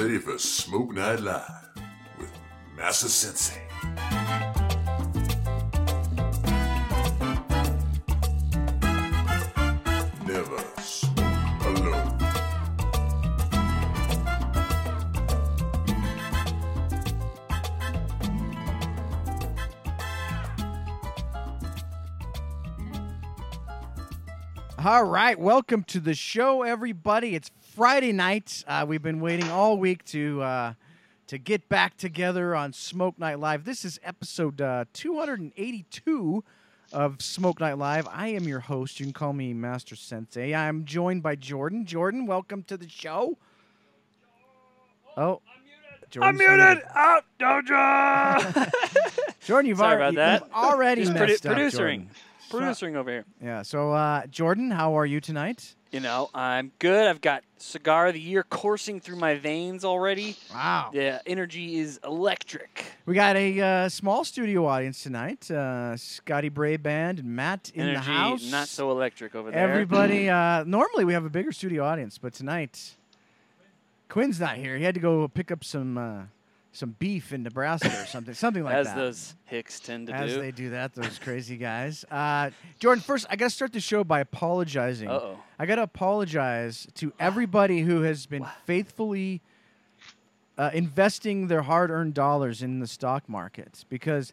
Ready for Smoke Night Live with Master Sensei. Never smoke alone. All right, welcome to the show, everybody. It's Friday night. Uh, we've been waiting all week to uh, to get back together on Smoke Night Live. This is episode uh, 282 of Smoke Night Live. I am your host. You can call me Master Sensei. I'm joined by Jordan. Jordan, welcome to the show. Oh, I'm Jordan's muted. Out, Dojo. Jordan, you've, Sorry already, about that. you've already Just messed produ- up, producing, Jordan. Producing over here. Yeah. So, uh, Jordan, how are you tonight? You know, I'm good. I've got cigar of the year coursing through my veins already. Wow. The energy is electric. We got a uh, small studio audience tonight. Uh, Scotty Bray Band and Matt in energy the house. not so electric over there. Everybody. Uh, normally we have a bigger studio audience, but tonight Quinn's not here. He had to go pick up some uh, some beef in Nebraska or something, something like as that. As those hicks tend to As do. As they do that, those crazy guys. Uh, Jordan, first I got to start the show by apologizing. Oh. I got to apologize to everybody who has been faithfully uh, investing their hard-earned dollars in the stock market because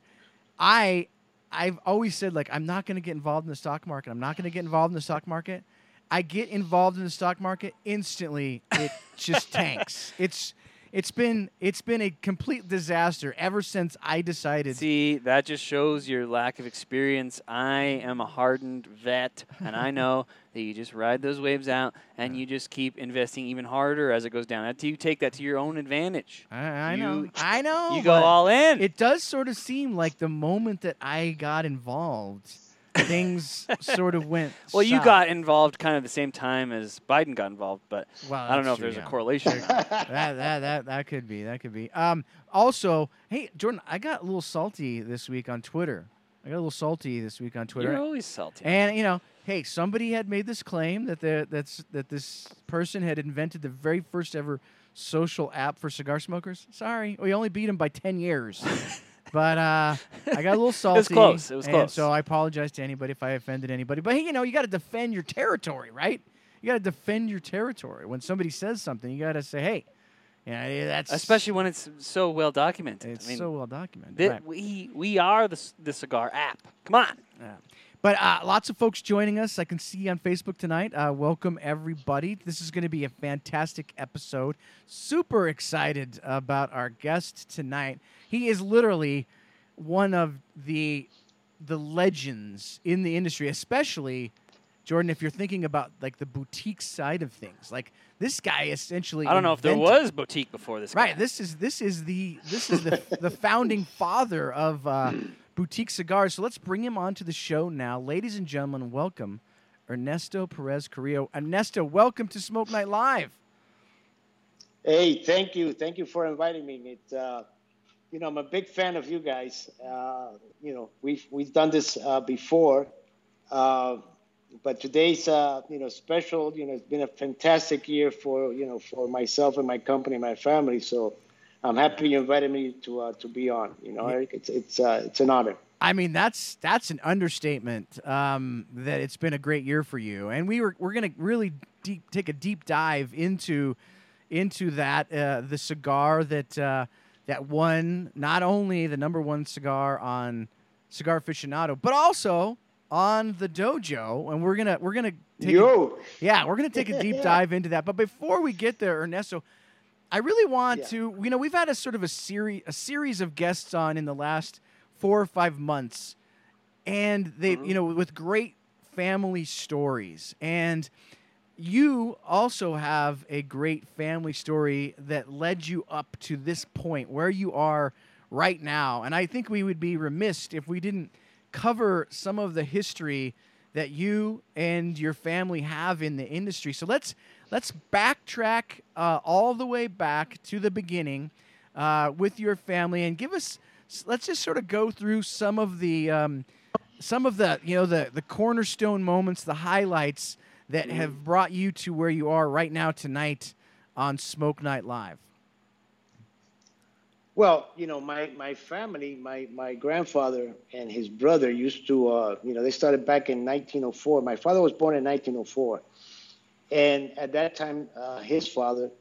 I I've always said like I'm not going to get involved in the stock market. I'm not going to get involved in the stock market. I get involved in the stock market instantly it just tanks. It's it's been it's been a complete disaster ever since I decided See, that just shows your lack of experience. I am a hardened vet, and I know that you just ride those waves out and you just keep investing even harder as it goes down. You take that to your own advantage. I, I know. You- I know. you go all in. it does sort of seem like the moment that I got involved, things sort of went. Well, you got involved kind of the same time as Biden got involved, but Well, I don't know that's if there's true, a yeah. correlation. that, that that that could be. That could be. Um. Also, hey, Jordan, I got a little salty this week on Twitter. I got a little salty this week on Twitter. You're always salty. And you know, hey, somebody had made this claim that the that's that this person had invented the very first ever social app for cigar smokers. Sorry, we only beat him by ten years. but uh, I got a little salty. It was close. It was and close. So I apologize to anybody if I offended anybody. But you know, you got to defend your territory, right? You got to defend your territory. When somebody says something, you got to say, hey, yeah, that's Especially when it's so well documented. it's I mean, so well documented. thi- right. we we are the the cigar app. Come on. Yeah. But uh, lots of folks joining us. I can see on Facebook tonight. Uh, welcome, everybody. This is going to be a fantastic episode. Super excited about our guest tonight. He is literally one of the the legends in the industry, especially Jordan. If you're thinking about like the boutique side of things, like this guy essentially. I don't know if there invented- was boutique before this. Right. guy. This is this is the this is the the founding father of uh, boutique cigars. So let's bring him onto the show now, ladies and gentlemen. Welcome, Ernesto Perez Carrillo. Ernesto, welcome to Smoke Night Live. Hey, thank you, thank you for inviting me. It, uh, you know, I'm a big fan of you guys. Uh, you know, we've we've done this uh, before, uh, but today's uh, you know special. You know, it's been a fantastic year for you know for myself and my company, my family. So I'm happy you invited me to uh, to be on. You know, Eric, it's it's uh, it's an honor. I mean, that's that's an understatement. Um, that it's been a great year for you, and we were we're gonna really deep take a deep dive into into that uh, the cigar that uh, that won not only the number one cigar on Cigar Aficionado, but also on the Dojo, and we're gonna we're gonna take a- yeah, we're going to take a deep dive into that. But before we get there, Ernesto, I really want Yeah. to, you know, we've had a sort of a series, a series of guests on in the last four or five months, and they, Mm-hmm. you know, with great family stories. And you also have a great family story that led you up to this point where you are right now. And I think we would be remiss if we didn't cover some of the history that you and your family have in the industry. So let's let's backtrack uh, all the way back to the beginning uh, with your family and give us. Let's just sort of go through some of the um, some of the you know the the cornerstone moments, the highlights that have brought you to where you are right now tonight on Smoke Night Live? Well, you know, my, my family, my, my grandfather and his brother used to, uh, you know, they started back in 1904. My father was born in 1904. And at that time, uh, his father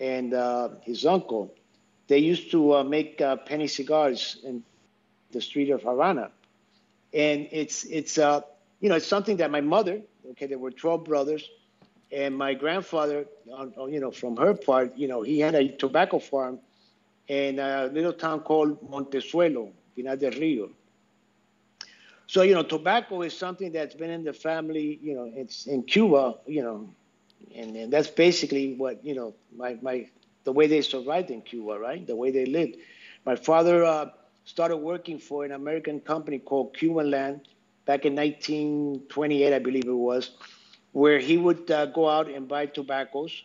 and uh, his uncle, they used to uh, make uh, penny cigars in the street of Havana. And it's, it's uh, you know, it's something that my mother, okay, there were 12 brothers, and my grandfather, you know, from her part, you know, he had a tobacco farm in a little town called Montezuelo, Pinar del Rio. So, you know, tobacco is something that's been in the family, you know, it's in Cuba, you know, and, and that's basically what, you know, my, my, the way they survived in Cuba, right? The way they lived. My father uh, started working for an American company called Cuban Land back in 1928, I believe it was, where he would uh, go out and buy tobaccos,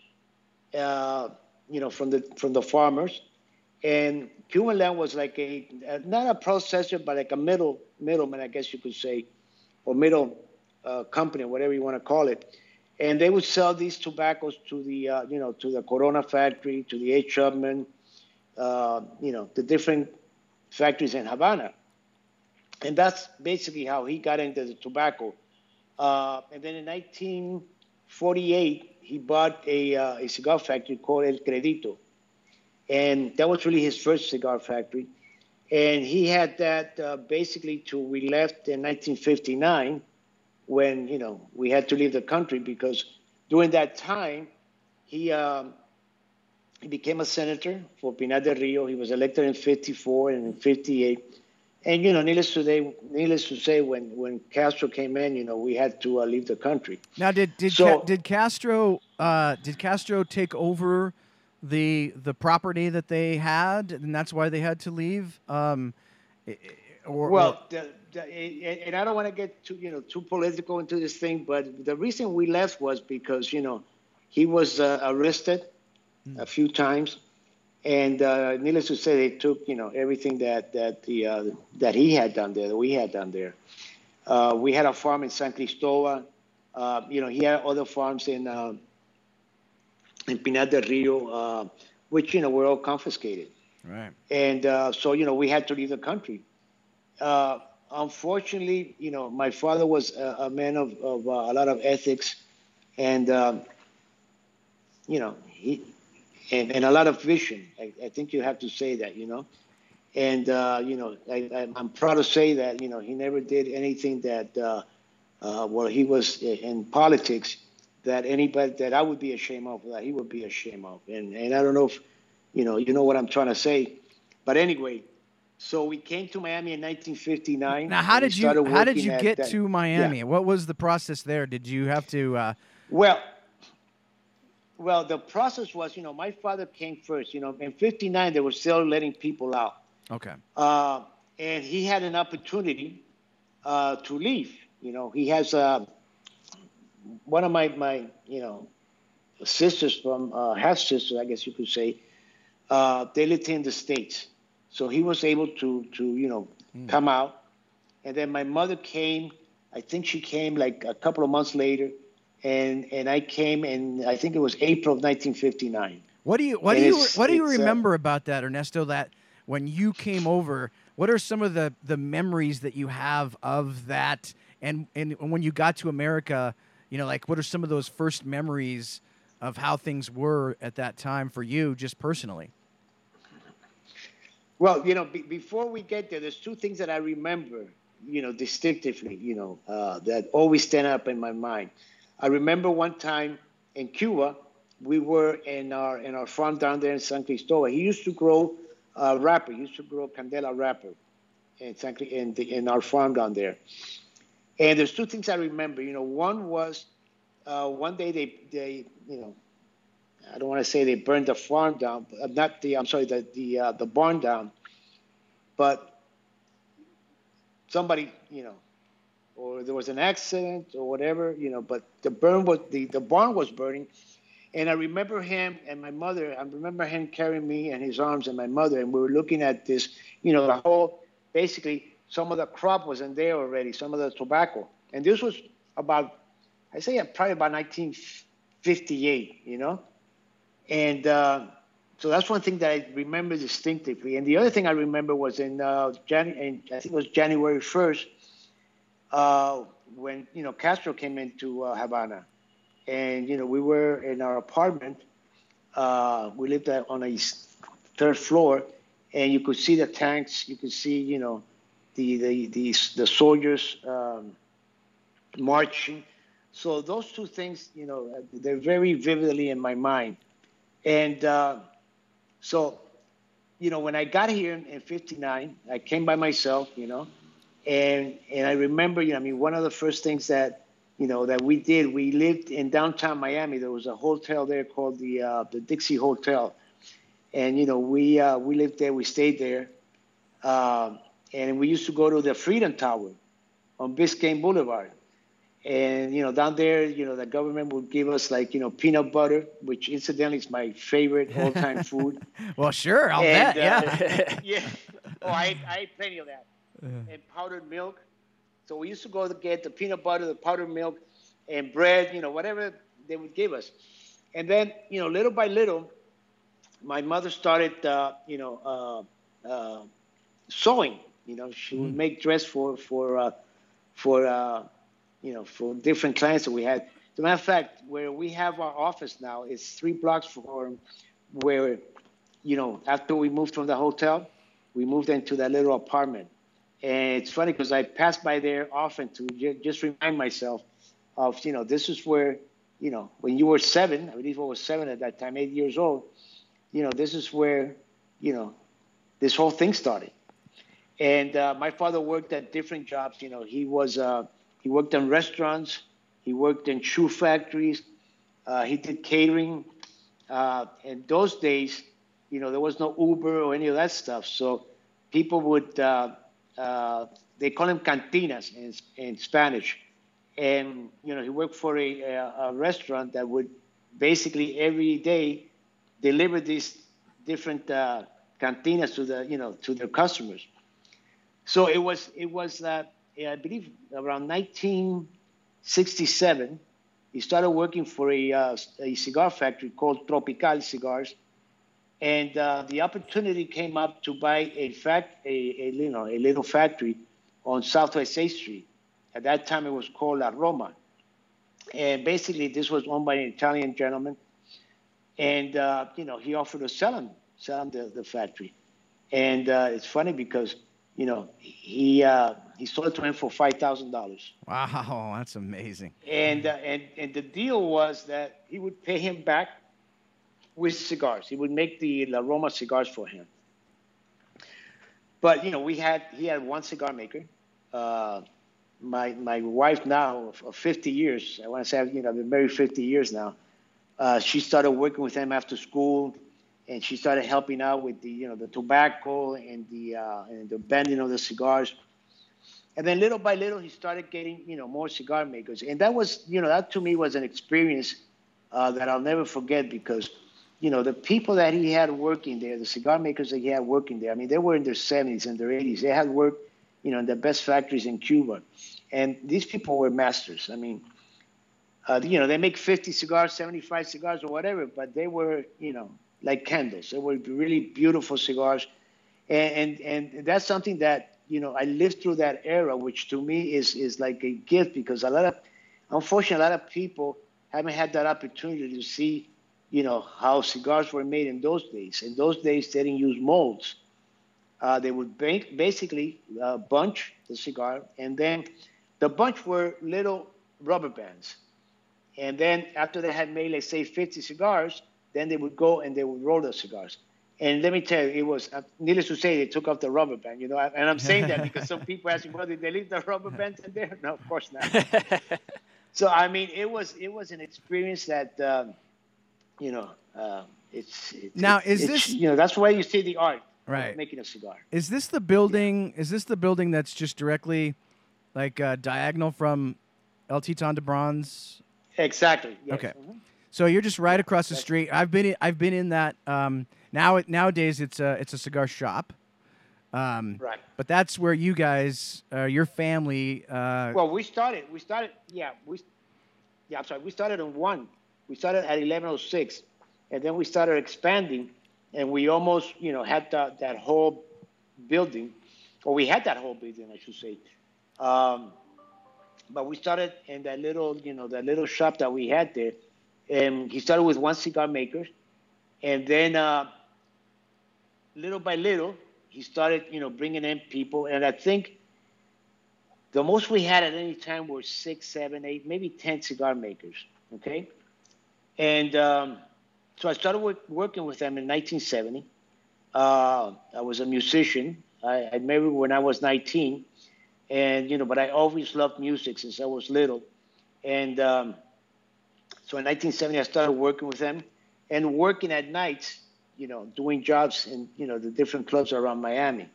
uh, you know, from the from the farmers, and Cuban Land was like a not a processor, but like a middle middleman, I guess you could say, or middle uh, company, whatever you want to call it. And they would sell these tobaccos to the uh, you know to the Corona factory, to the H. Upmann, uh, you know, the different factories in Havana. And that's basically how he got into the tobacco. Uh, and then in 1948, he bought a, uh, a cigar factory called El Credito and that was really his first cigar factory. And he had that uh, basically till we left in 1959, when you know we had to leave the country because during that time he um, he became a senator for Pinar del Rio. He was elected in 54 and in 58. And you know, needless to say, needless to say, when when Castro came in, you know, we had to uh, leave the country. Now, did did so, Ca- did Castro uh, did Castro take over? The the property that they had, and that's why they had to leave. Um, or, well, the, the, and I don't want to get too you know too political into this thing, but the reason we left was because you know he was uh, arrested mm. a few times, and uh, needless to say, they took you know everything that that the uh, that he had done there, that we had done there. Uh, we had a farm in San Cristobal. Uh, you know, he had other farms in uh, in Pinar del Rio, uh, which, you know, were all confiscated. Right. And uh, so, you know, we had to leave the country. Uh, unfortunately, you know, my father was a, a man of, of uh, a lot of ethics and, um, you know, he, and, and a lot of vision. I, I think you have to say that, you know. And, uh, you know, I, am proud to say that, you know, he never did anything that, uh, well, he was in politics that anybody that I would be ashamed of, that he would be ashamed of. And and I don't know if you know you know what I'm trying to say, but anyway. So we came to Miami in 1959. Now, how did you how did you get that, to Miami? Yeah. What was the process there? Did you have to? Uh... Well, well, the process was, you know, my father came first. You know, in '59 they were still letting people out. Okay. Uh, and he had an opportunity uh, to leave. You know, he has a one of my my you know sisters from uh, half sisters, I guess you could say, uh, they lived in the states, so he was able to to you know mm. come out, and then my mother came. I think she came like a couple of months later, and and I came in I think it was April of 1959. What do you what and do you what do you uh, remember uh, about that, Ernesto? That when you came over, what are some of the the memories that you have of that? And and when you got to America, you know, like what are some of those first memories of how things were at that time for you, just personally? Well, you know, be, before we get there, there's two things that I remember, you know, distinctively, you know, uh, that always stand up in my mind. I remember one time in Cuba, we were in our in our farm down there in San Cristobal. He used to grow uh, wrapper. He used to grow candela wrapper in San, in, in our farm down there. And there's two things I remember. You know, one was uh, one day they, they, you know, I don't want to say they burned the farm down, but uh, not the, I'm sorry, the the uh, the barn down, but somebody, you know, or there was an accident or whatever, you know. But the burn was the the barn was burning, and I remember him and my mother. I remember him carrying me in his arms and my mother, and we were looking at this, you know, the whole basically some of the crop was in there already, some of the tobacco. And this was about, I say probably about 1958, you know? and uh, so that's one thing that I remember distinctively. And the other thing I remember was in, uh, Jan- in I think it was January 1st, uh, when you know Castro came into uh, Havana, and you know we were in our apartment. Uh, we lived on a third floor, and you could see the tanks. You could see you know the the the, the soldiers um, marching. So those two things, you know, they're very vividly in my mind. And uh, so, you know, when I got here in, in '59, I came by myself, you know, and and I remember, you know, I mean, one of the first things that you know that we did, we lived in downtown Miami. There was a hotel there called the uh, the Dixie Hotel, and you know, we uh, we lived there, we stayed there, um, and we used to go to the Freedom Tower on Biscayne Boulevard. And you know, down there, you know, the government would give us like you know peanut butter, which incidentally is my favorite all-time food. Well, sure, I'll And, bet. Yeah. uh, yeah. Oh, I, ate- I ate plenty of that. And powdered milk. So we used to go to get the peanut butter, the powdered milk, and bread, you know, whatever they would give us. And then, you know, little by little, my mother started, uh, you know, uh, uh, sewing. You know, she would make dress for for uh, for uh, you know for different clients that we had. As a matter of fact, where we have our office now is three blocks from where, you know, after we moved from the hotel, we moved into that little apartment. And it's funny because I pass by there often to ju- just remind myself of, you know, this is where, you know, when you were seven, I believe I was seven at that time, eight years old, you know, this is where, you know, this whole thing started. And uh, my father worked at different jobs. You know, he was uh, he worked in restaurants, he worked in shoe factories, uh, he did catering. Uh, in those days, you know, there was no Uber or any of that stuff. So people would uh, uh, they call them cantinas in, in Spanish. And you know, he worked for a, a, restaurant that would basically every day deliver these different cantinas to the you know to their customers. So it was it was uh, I believe around 1967. He started working for a, uh, a cigar factory called Tropical Cigars, and uh, the opportunity came up to buy a fact a, a you know a little factory on Southwest 8th Street. At that time, it was called La Roma, and basically this was owned by an Italian gentleman, and uh, you know he offered to sell him sell him the, the factory, and uh, it's funny because you know he uh, he sold it to him for five thousand dollars. Wow, that's amazing. And, uh, and, and the deal was that he would pay him back with cigars. He would make the La Roma cigars for him. But, you know, we had, he had one cigar maker. Uh, my, my wife now of, of 50 years, I want to say, you know, I've been married 50 years now. Uh, she started working with him after school and she started helping out with the, you know, the tobacco and the, uh, and the bending of the cigars. And then little by little, he started getting, you know, more cigar makers. And that was, you know, that to me was an experience uh, that I'll never forget because, you know, the people that he had working there, the cigar makers that he had working there, I mean, they were in their 70s and their 80s. They had worked, you know, in the best factories in Cuba. And these people were masters. I mean, uh, you know, they make 50 cigars, 75 cigars, or whatever, but they were, you know, like candles. They were really beautiful cigars. And, and, and that's something that, you know, I lived through that era, which to me is, is like a gift because a lot of, unfortunately, a lot of people haven't had that opportunity to see, you know, how cigars were made in those days. In those days, they didn't use molds. Uh, they would ba- basically uh, bunch the cigar, and then the bunch were little rubber bands. And then after they had made, let's say, 50 cigars, then they would go and they would roll the cigars. And let me tell you, it was, uh, needless to say, they took off the rubber band, you know. And I'm saying that because some people ask me, well, did they leave the rubber bands in there? No, of course not. so, I mean, it was it was an experience that, um, you know, uh, it's, it's Now, it's- is this- you know that's why you see the art of Right. making a cigar. Is this the building? Is this the building that's just directly, like uh, diagonal from El Titan de Bronze? Exactly. Yes. Okay. Mhm. So you're just right across the street. I've been in, I've been in that. Um, now it, nowadays it's a it's a cigar shop. Um, Right. But that's where you guys, uh, your family. Uh, Well, we started. We started. Yeah, we. Yeah, I'm sorry. We started on one. We started at 1106, and then we started expanding, and we almost, you know, had that that whole building, or we had that whole building, I should say. Um, but we started in that little, you know, that little shop that we had there, and he started with one cigar maker, and then uh, little by little, he started, you know, bringing in people, and I think the most we had at any time were six, seven, eight, maybe ten cigar makers. Okay, and um, so I started work, working with them in 1970. Uh, I was a musician. I, I married when I was 19, and you know, but I always loved music since I was little, and um, so in 1970 I started working with them, and working at nights, you know, doing jobs in you know the different clubs around Miami,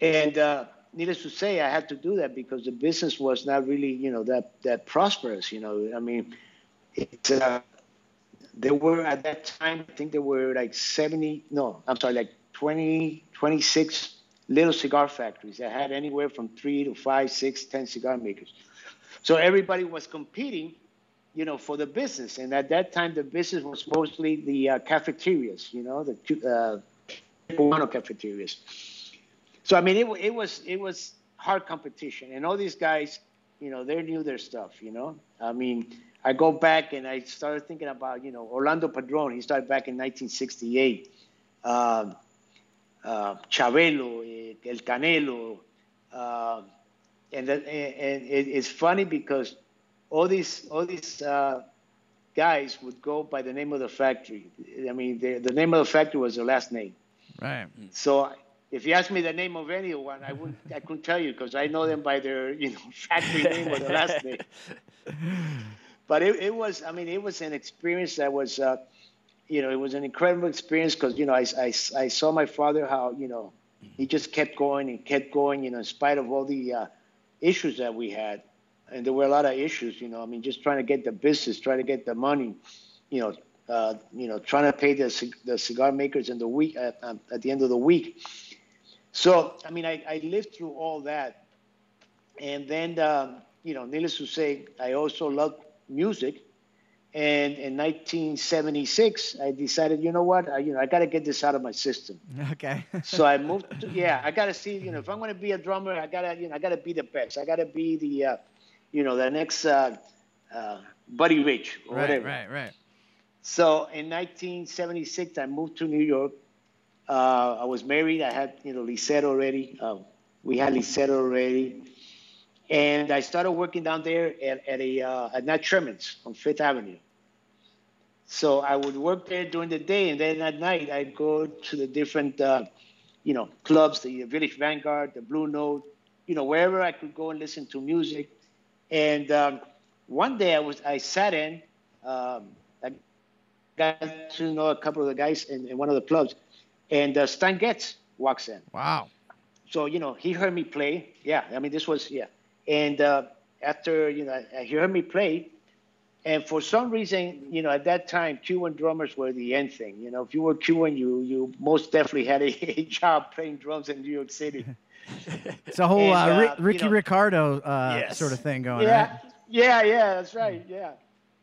and uh, needless to say, I had to do that because the business was not really, you know, that that prosperous. You know, I mean, it's uh, there were at that time, I think there were like 70, no, I'm sorry, like 20, 26 little cigar factories that had anywhere from three to five, six, ten cigar makers. So everybody was competing, you know, for the business. And at that time, the business was mostly the uh, cafeterias, you know, the uh, cafeterias. So I mean, it, it was it was hard competition, and all these guys, you know, they knew their stuff. You know, I mean, I go back and I started thinking about you know Orlando Padron. He started back in 1968. Um, uh, Chabelo, El Canelo, uh, and, that, and it, it's funny because all these all these uh, guys would go by the name of the factory. I mean, the, the name of the factory was their last name. Right. So if you ask me the name of anyone, I wouldn't, I couldn't tell you because I know them by their, you know, factory name or the last name. But it, it was, I mean, it was an experience that was, uh, you know, it was an incredible experience because, you know, I, I, I saw my father how, you know, he just kept going and kept going, you know, in spite of all the uh, issues that we had. And there were a lot of issues, you know, I mean, just trying to get the business, trying to get the money, you know, uh, you know, trying to pay the, the cigar makers in the week at, at the end of the week. So, I mean, I, I lived through all that. And then, um, you know, needless to say, I also loved music. And in 1976, I decided, you know what, I, you know, I got to get this out of my system. Okay. so I moved. To, yeah, I got to see, you know, if I'm going to be a drummer, I got to, you know, I got to be the best. I got to be the, uh, you know, the next uh, uh, Buddy Rich or right, whatever. right, right. So in 1976, I moved to New York uh, I was married. I had, you know, Lisette already. Uh, we had Lisette already. And I started working down there at, at a uh, at Nat Sherman's on Fifth Avenue. So I would work there during the day, and then at night I'd go to the different, uh, you know, clubs, the Village Vanguard, the Blue Note, you know, wherever I could go and listen to music. And um, one day I was I sat in. Um, I got to know a couple of the guys in, in one of the clubs, and uh, Stan Getz walks in. Wow. So you know he heard me play. Yeah, I mean this was yeah, and uh, after you know he heard me play, and for some reason you know at that time Cuban drummers were the end thing. You know if you were Cuban, you you most definitely had a, a job playing drums in New York City. It's a whole And, uh, uh, Rick, you Ricky know- Ricardo uh, Yes. sort of thing going, yeah, right? yeah, yeah, that's right. Yeah.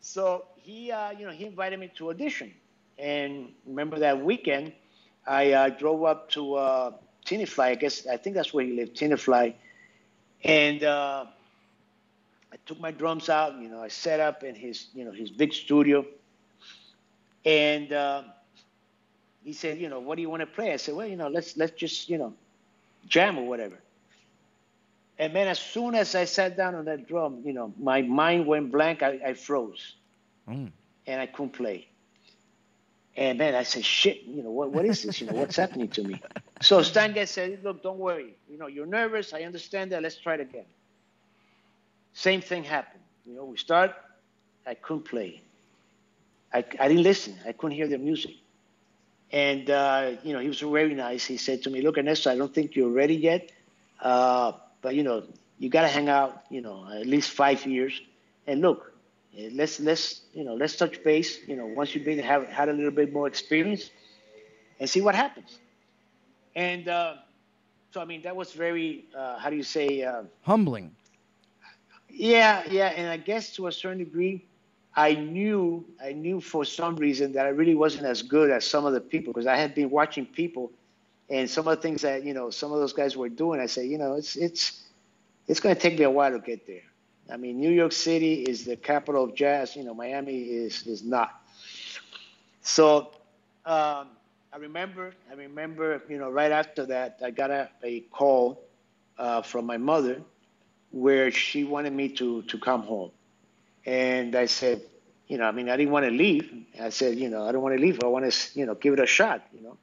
So he, uh, you know, he invited me to audition, and remember that weekend, I uh, drove up to uh, Tenafly. I guess I think that's where he lived, Tenafly, and uh, I took my drums out. You know, I set up in his, you know, his big studio, and uh, he said, you know, what do you want to play? I said, well, you know, let's let's just, you know, jam or whatever. And man, as soon as I sat down on that drum, you know, my mind went blank. I, I froze, Mm. and I couldn't play. And man, I said, "Shit, you know what? What is this? You know what's happening to me?" So Stan said, "Look, don't worry. You know, you're nervous. I understand that. Let's try it again." Same thing happened. You know, we start. I couldn't play. I, I didn't listen. I couldn't hear the music. And uh, you know, he was very nice. He said to me, "Look, Ernesto, I don't think you're ready yet, uh, but you know, you got to hang out. You know, at least five years. And look, eh, let's let's you know let's touch base. You know, once you've been have had a little bit more experience, and see what happens." And uh, so, I mean, that was very uh, how do you say? Uh, Humbling. yeah, yeah, and I guess to a certain degree, I knew I knew for some reason that I really wasn't as good as some of the people because I had been watching people and some of the things that you know some of those guys were doing. I said, you know, it's it's it's going to take me a while to get there. I mean, New York City is the capital of jazz. You know, Miami is is not. So um, I remember, I remember, you know, right after that, I got a, a call uh, from my mother where she wanted me to to come home, and I said, you know, I mean, I didn't want to leave. I said, you know, I don't want to leave. I want to, you know, give it a shot. You know.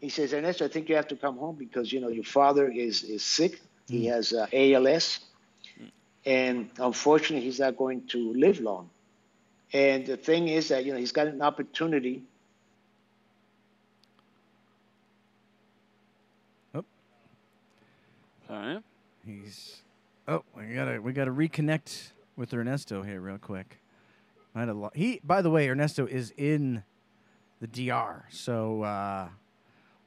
He says, Ernesto, I think you have to come home because you know your father is is sick. He mm. has uh, ALS, and unfortunately, he's not going to live long. And the thing is that you know he's got an opportunity All right. He's oh, we gotta we gotta reconnect with Ernesto here real quick. I had a lot. He, by the way, Ernesto is in the DR, so uh,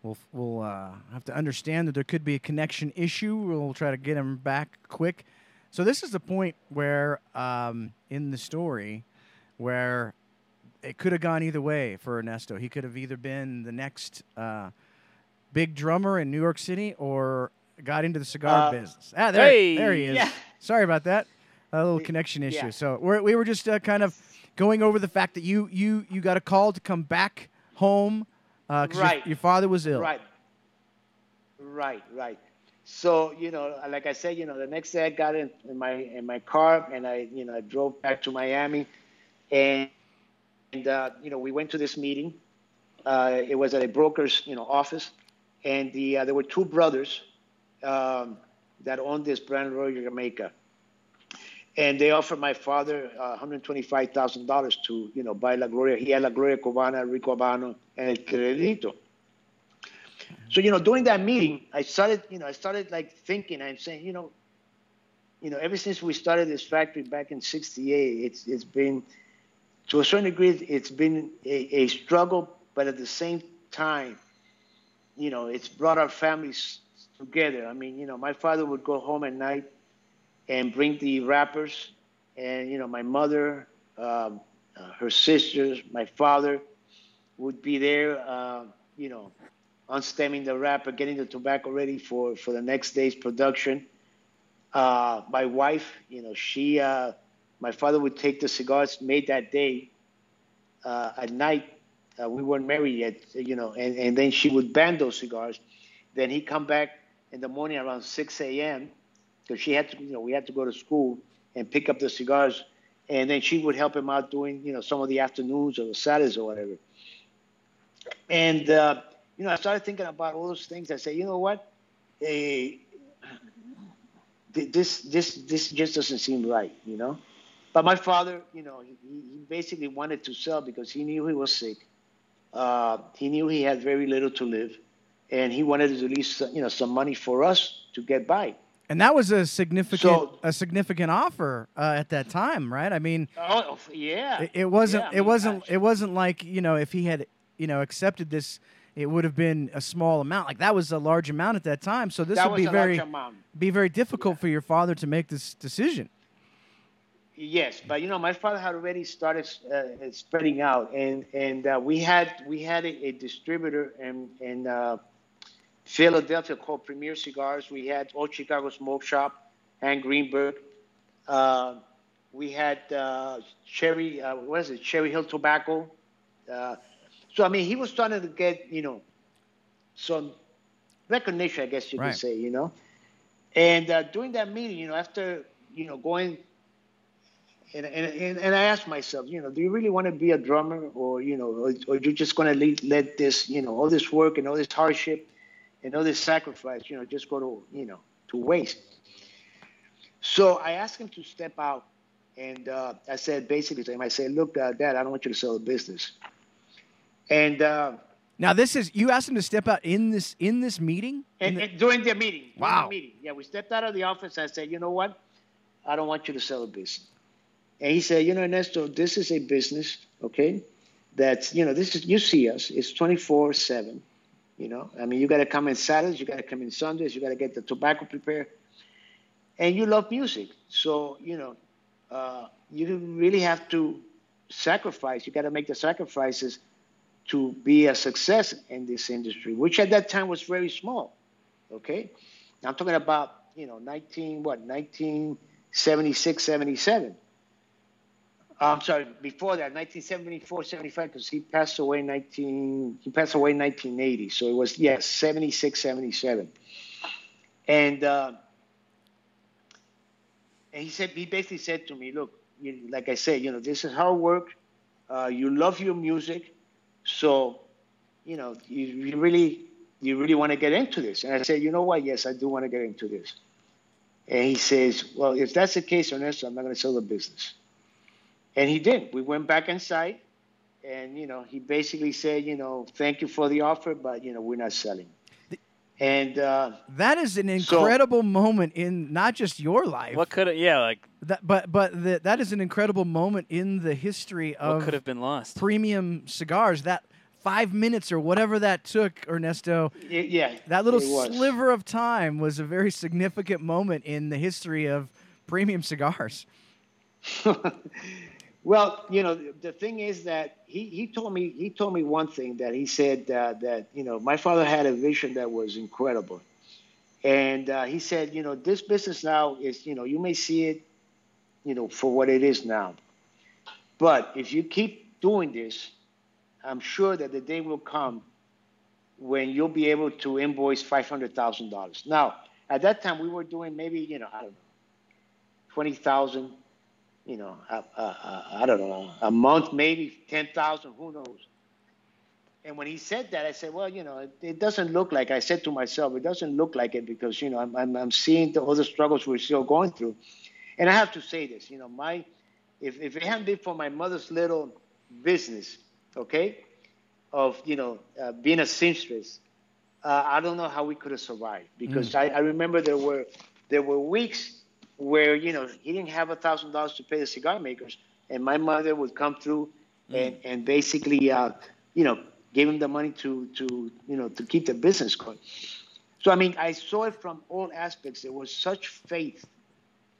we'll we'll uh, have to understand that there could be a connection issue. We'll try to get him back quick. So this is the point where um, in the story where it could have gone either way for Ernesto. He could have either been the next uh, big drummer in New York City or got into the cigar uh, business. Ah, there, hey, there he is. Yeah. Sorry about that. A little connection issue. Yeah. So we're, we were just uh, kind of going over the fact that you you you got a call to come back home because uh, right. your, your, father was ill. Right. Right. Right. So you know, like I said, you know, the next day I got in, in my in my car and I you know I drove back to Miami, and, and uh, you know we went to this meeting. Uh, it was at a broker's you know office, and the uh, there were two brothers um, that owned this brand Royal Jamaica. And they offered my father uh, $125,000 to, you know, buy La Gloria. He had La Gloria Cubana, Rico Habano, and El Credito. So, you know, during that meeting, I started, you know, I started like thinking, I'm saying, you know, you know, ever since we started this factory back in 68, it's, it's been, to a certain degree, it's been a, a struggle, but at the same time, you know, it's brought our families together. I mean, you know, my father would go home at night and bring the wrappers, and you know, my mother, um, uh, her sisters, my father would be there, uh, you know, unstemming the wrapper, getting the tobacco ready for for the next day's production. Uh, my wife, you know, she, uh, my father would take the cigars made that day uh, at night. We weren't married yet, you know, and, and then she would band those cigars. Then he'd come back in the morning around 6 a.m. because she had to, you know, we had to go to school and pick up the cigars, and then she would help him out doing, you know, some of the afternoons or the Saturdays or whatever. And uh, you know, I started thinking about all those things. I say, you know what, hey, this this this just doesn't seem right, you know. But my father, you know, he, he basically wanted to sell because he knew he was sick. Uh, he knew he had very little to live and he wanted to release you know some money for us to get by. And that was a significant so, a significant offer uh, at that time, right? I mean, oh yeah, it, it wasn't yeah, it mean, wasn't gosh. it wasn't like you know if he had you know accepted this, it would have been a small amount. Like that was a large amount at that time. So this that would be very be very difficult yeah. for your father to make this decision. Yes, but you know, my father had already started uh, spreading out, and and uh, we had we had a, a distributor and and uh, Philadelphia called Premier Cigars. We had Old Chicago Smoke Shop, and Greenberg. Uh, we had uh, Cherry, uh, what is it, Cherry Hill Tobacco. Uh, so, I mean, he was starting to get, you know, some recognition, I guess you right. could say, you know. And uh, during that meeting, you know, after, you know, going, and, and, and I asked myself, you know, do you really want to be a drummer or, you know, or, or you're just going to let this, you know, all this work and all this hardship and all this sacrifice, you know, just go to, you know, to waste. So I asked him to step out, and uh, I said basically to him, I said, "Look, uh, Dad, I don't want you to sell the business." And uh, now this is you asked him to step out in this in this meeting. And, the... and during the meeting. Wow. The meeting. Yeah, we stepped out of the office. I said, "You know what? I don't want you to sell the business." And he said, "You know, Ernesto, this is a business, okay? That's you know, this is you see us. It's twenty four seven you know, I mean, you got to come in Saturdays, you got to come in Sundays, you got to get the tobacco prepared, and you love music, so you know, uh, you really have to sacrifice. You got to make the sacrifices to be a success in this industry, which at that time was very small. Okay, now I'm talking about you know 19 what 1976 77. I'm sorry, before that, 1974, 75, because he passed away 19, he passed away in 1980. So it was, yes, 76, 77. And, uh, and he said, he basically said to me, look, you, like I said, you know, this is hard work. Uh, you love your music. So, you know, you, you really, you really want to get into this. And I said, you know what? Yes, I do want to get into this. And he says, well, if that's the case, Ernesto, I'm not going to sell the business. And he did. We went back inside, and you know, he basically said, you know, thank you for the offer, but you know, we're not selling. And uh, that is an incredible so, moment in not just your life. What could have, yeah, like that, but but the, that is an incredible moment in the history of what could have been lost. Premium cigars. That five minutes or whatever that took, Ernesto. It, yeah, that little sliver of time was a very significant moment in the history of premium cigars. Well, you know, the thing is that he, he told me he told me one thing that he said uh, that you know my father had a vision that was incredible, and uh, he said you know this business now is you know you may see it, you know for what it is now, but if you keep doing this, I'm sure that the day will come when you'll be able to invoice five hundred thousand dollars. Now at that time we were doing maybe you know I don't know twenty thousand you know, I don't know, a month, maybe 10,000, who knows. And when he said that, I said, well, you know, it, it, doesn't look like, I said to myself, it doesn't look like it because, you know, I'm, I'm, I'm seeing the, all the struggles we're still going through. And I have to say this, you know, my, if, if it hadn't been for my mother's little business, okay, of, you know, uh, being a seamstress, uh, I don't know how we could have survived because mm. I, I remember there were, there were weeks where you know he didn't have a thousand dollars to pay the cigar makers, and my mother would come through mm. and and basically uh, you know gave him the money to to you know to keep the business going. So I mean, I saw it from all aspects. There was such faith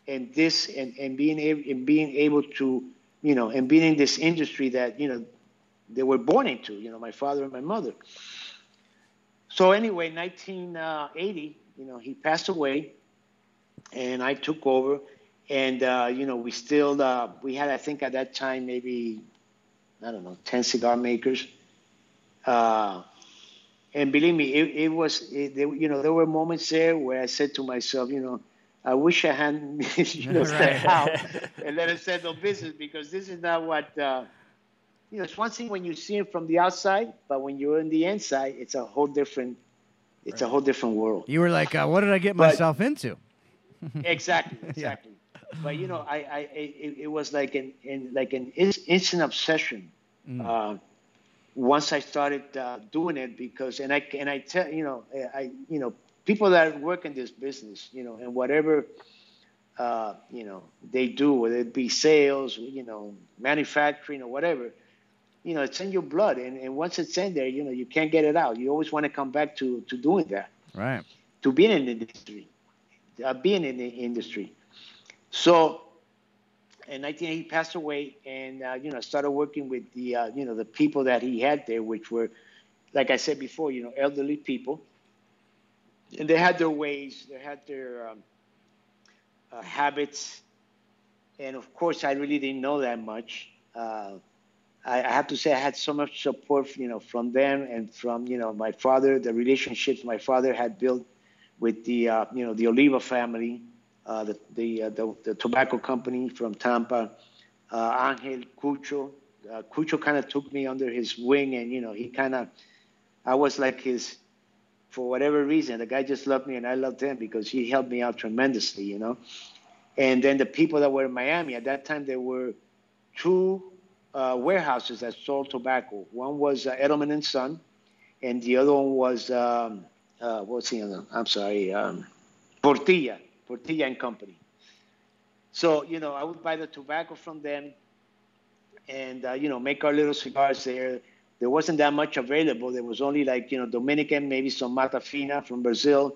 in this and, and being able in being able to you know and being in this industry that you know they were born into. You know, my father and my mother. So anyway, 1980, you know, he passed away and I took over. And uh, you know, we still uh, we had I think at that time maybe I don't know ten cigar makers. Uh, and believe me, it, it was it, you know there were moments there where I said to myself, you know, I wish I hadn't you know stepped out and let us settle business because this is not what uh, you know. It's one thing when you see it from the outside, but when you're in the inside, it's a whole different. It's right. a whole different world. You were like, uh, "What did I get but, myself into?" Exactly, exactly. Yeah. But you know, I, I, it, it was like an, in, like an instant obsession. Mm. Uh, once I started uh, doing it, because and I and I tell you know, I you know, people that work in this business, you know, and whatever. Uh, you know, they do, whether it be sales, you know, manufacturing or whatever, you know, it's in your blood. And, and once it's in there, you know, you can't get it out. You always want to come back to, to doing that. Right. To being in the industry uh, being in the industry. So in 1980, he passed away, and uh, you know started working with the uh, you know the people that he had there, which were, like I said before, you know elderly people, and they had their ways, they had their um, uh, habits, and of course I really didn't know that much. Uh, I, I have to say I had so much support, you know, from them and from you know my father, the relationships my father had built with the uh, you know the Oliva family, uh, the the, uh, the, the tobacco company from Tampa, uh, Angel Cucho. Uh, Cucho kind of took me under his wing, and you know he kind of, I was like his, for whatever reason, the guy just loved me, and I loved him because he helped me out tremendously, you know. And then the people that were in Miami at that time, there were two uh, warehouses that sold tobacco. One was Edelman and Son, and the other one was um, uh, what's the other? I'm sorry, um, Portilla, Portilla and Company. So you know, I would buy the tobacco from them, and uh, you know, make our little cigars there. There wasn't that much available. There was only like you know Dominican, maybe some Matafina from Brazil,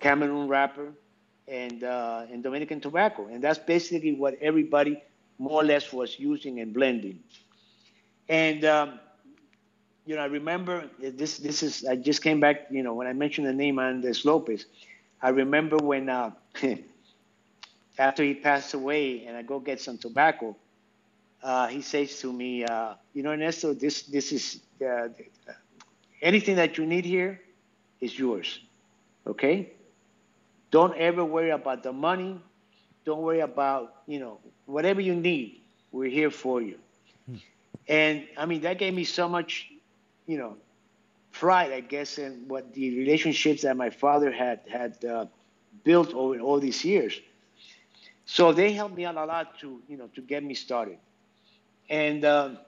Cameroon wrapper, and uh, and Dominican tobacco, and that's basically what everybody more or less was using and blending. And um, you know, I remember this. This is I just came back. You know, when I mentioned the name Andres Lopez, I remember when uh, after he passed away, and I go get some tobacco. Uh, he says to me, uh, "You know, Ernesto, this this is uh, anything that you need here is yours. Okay? Don't ever worry about the money. Don't worry about you know whatever you need. We're here for you." Hmm. And I mean, that gave me so much, you know, pride, I guess, in what the relationships that my father had had uh, built over all these years. So they helped me out a lot to, you know, to get me started. And um,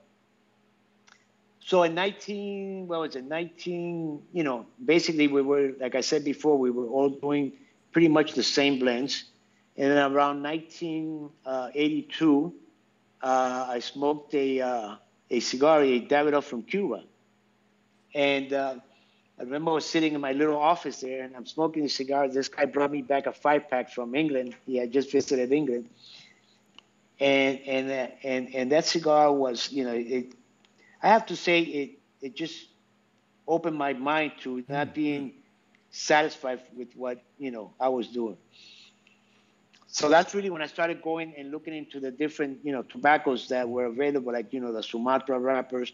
so in 19, what was it, 19, you know, basically we were, like I said before, we were all doing pretty much the same blends. And then around 1982, uh, uh, I smoked a, uh, a cigar, a Davidoff from Cuba. And uh, I remember I was sitting in my little office there and I'm smoking a cigar. This guy brought me back a five pack from England. He had just visited England. And, and, uh, and, and that cigar was, you know, it, I have to say it, it just opened my mind to not mm. being satisfied with what, you know, I was doing. So that's really when I started going and looking into the different, you know, tobaccos that were available, like, you know, the Sumatra wrappers,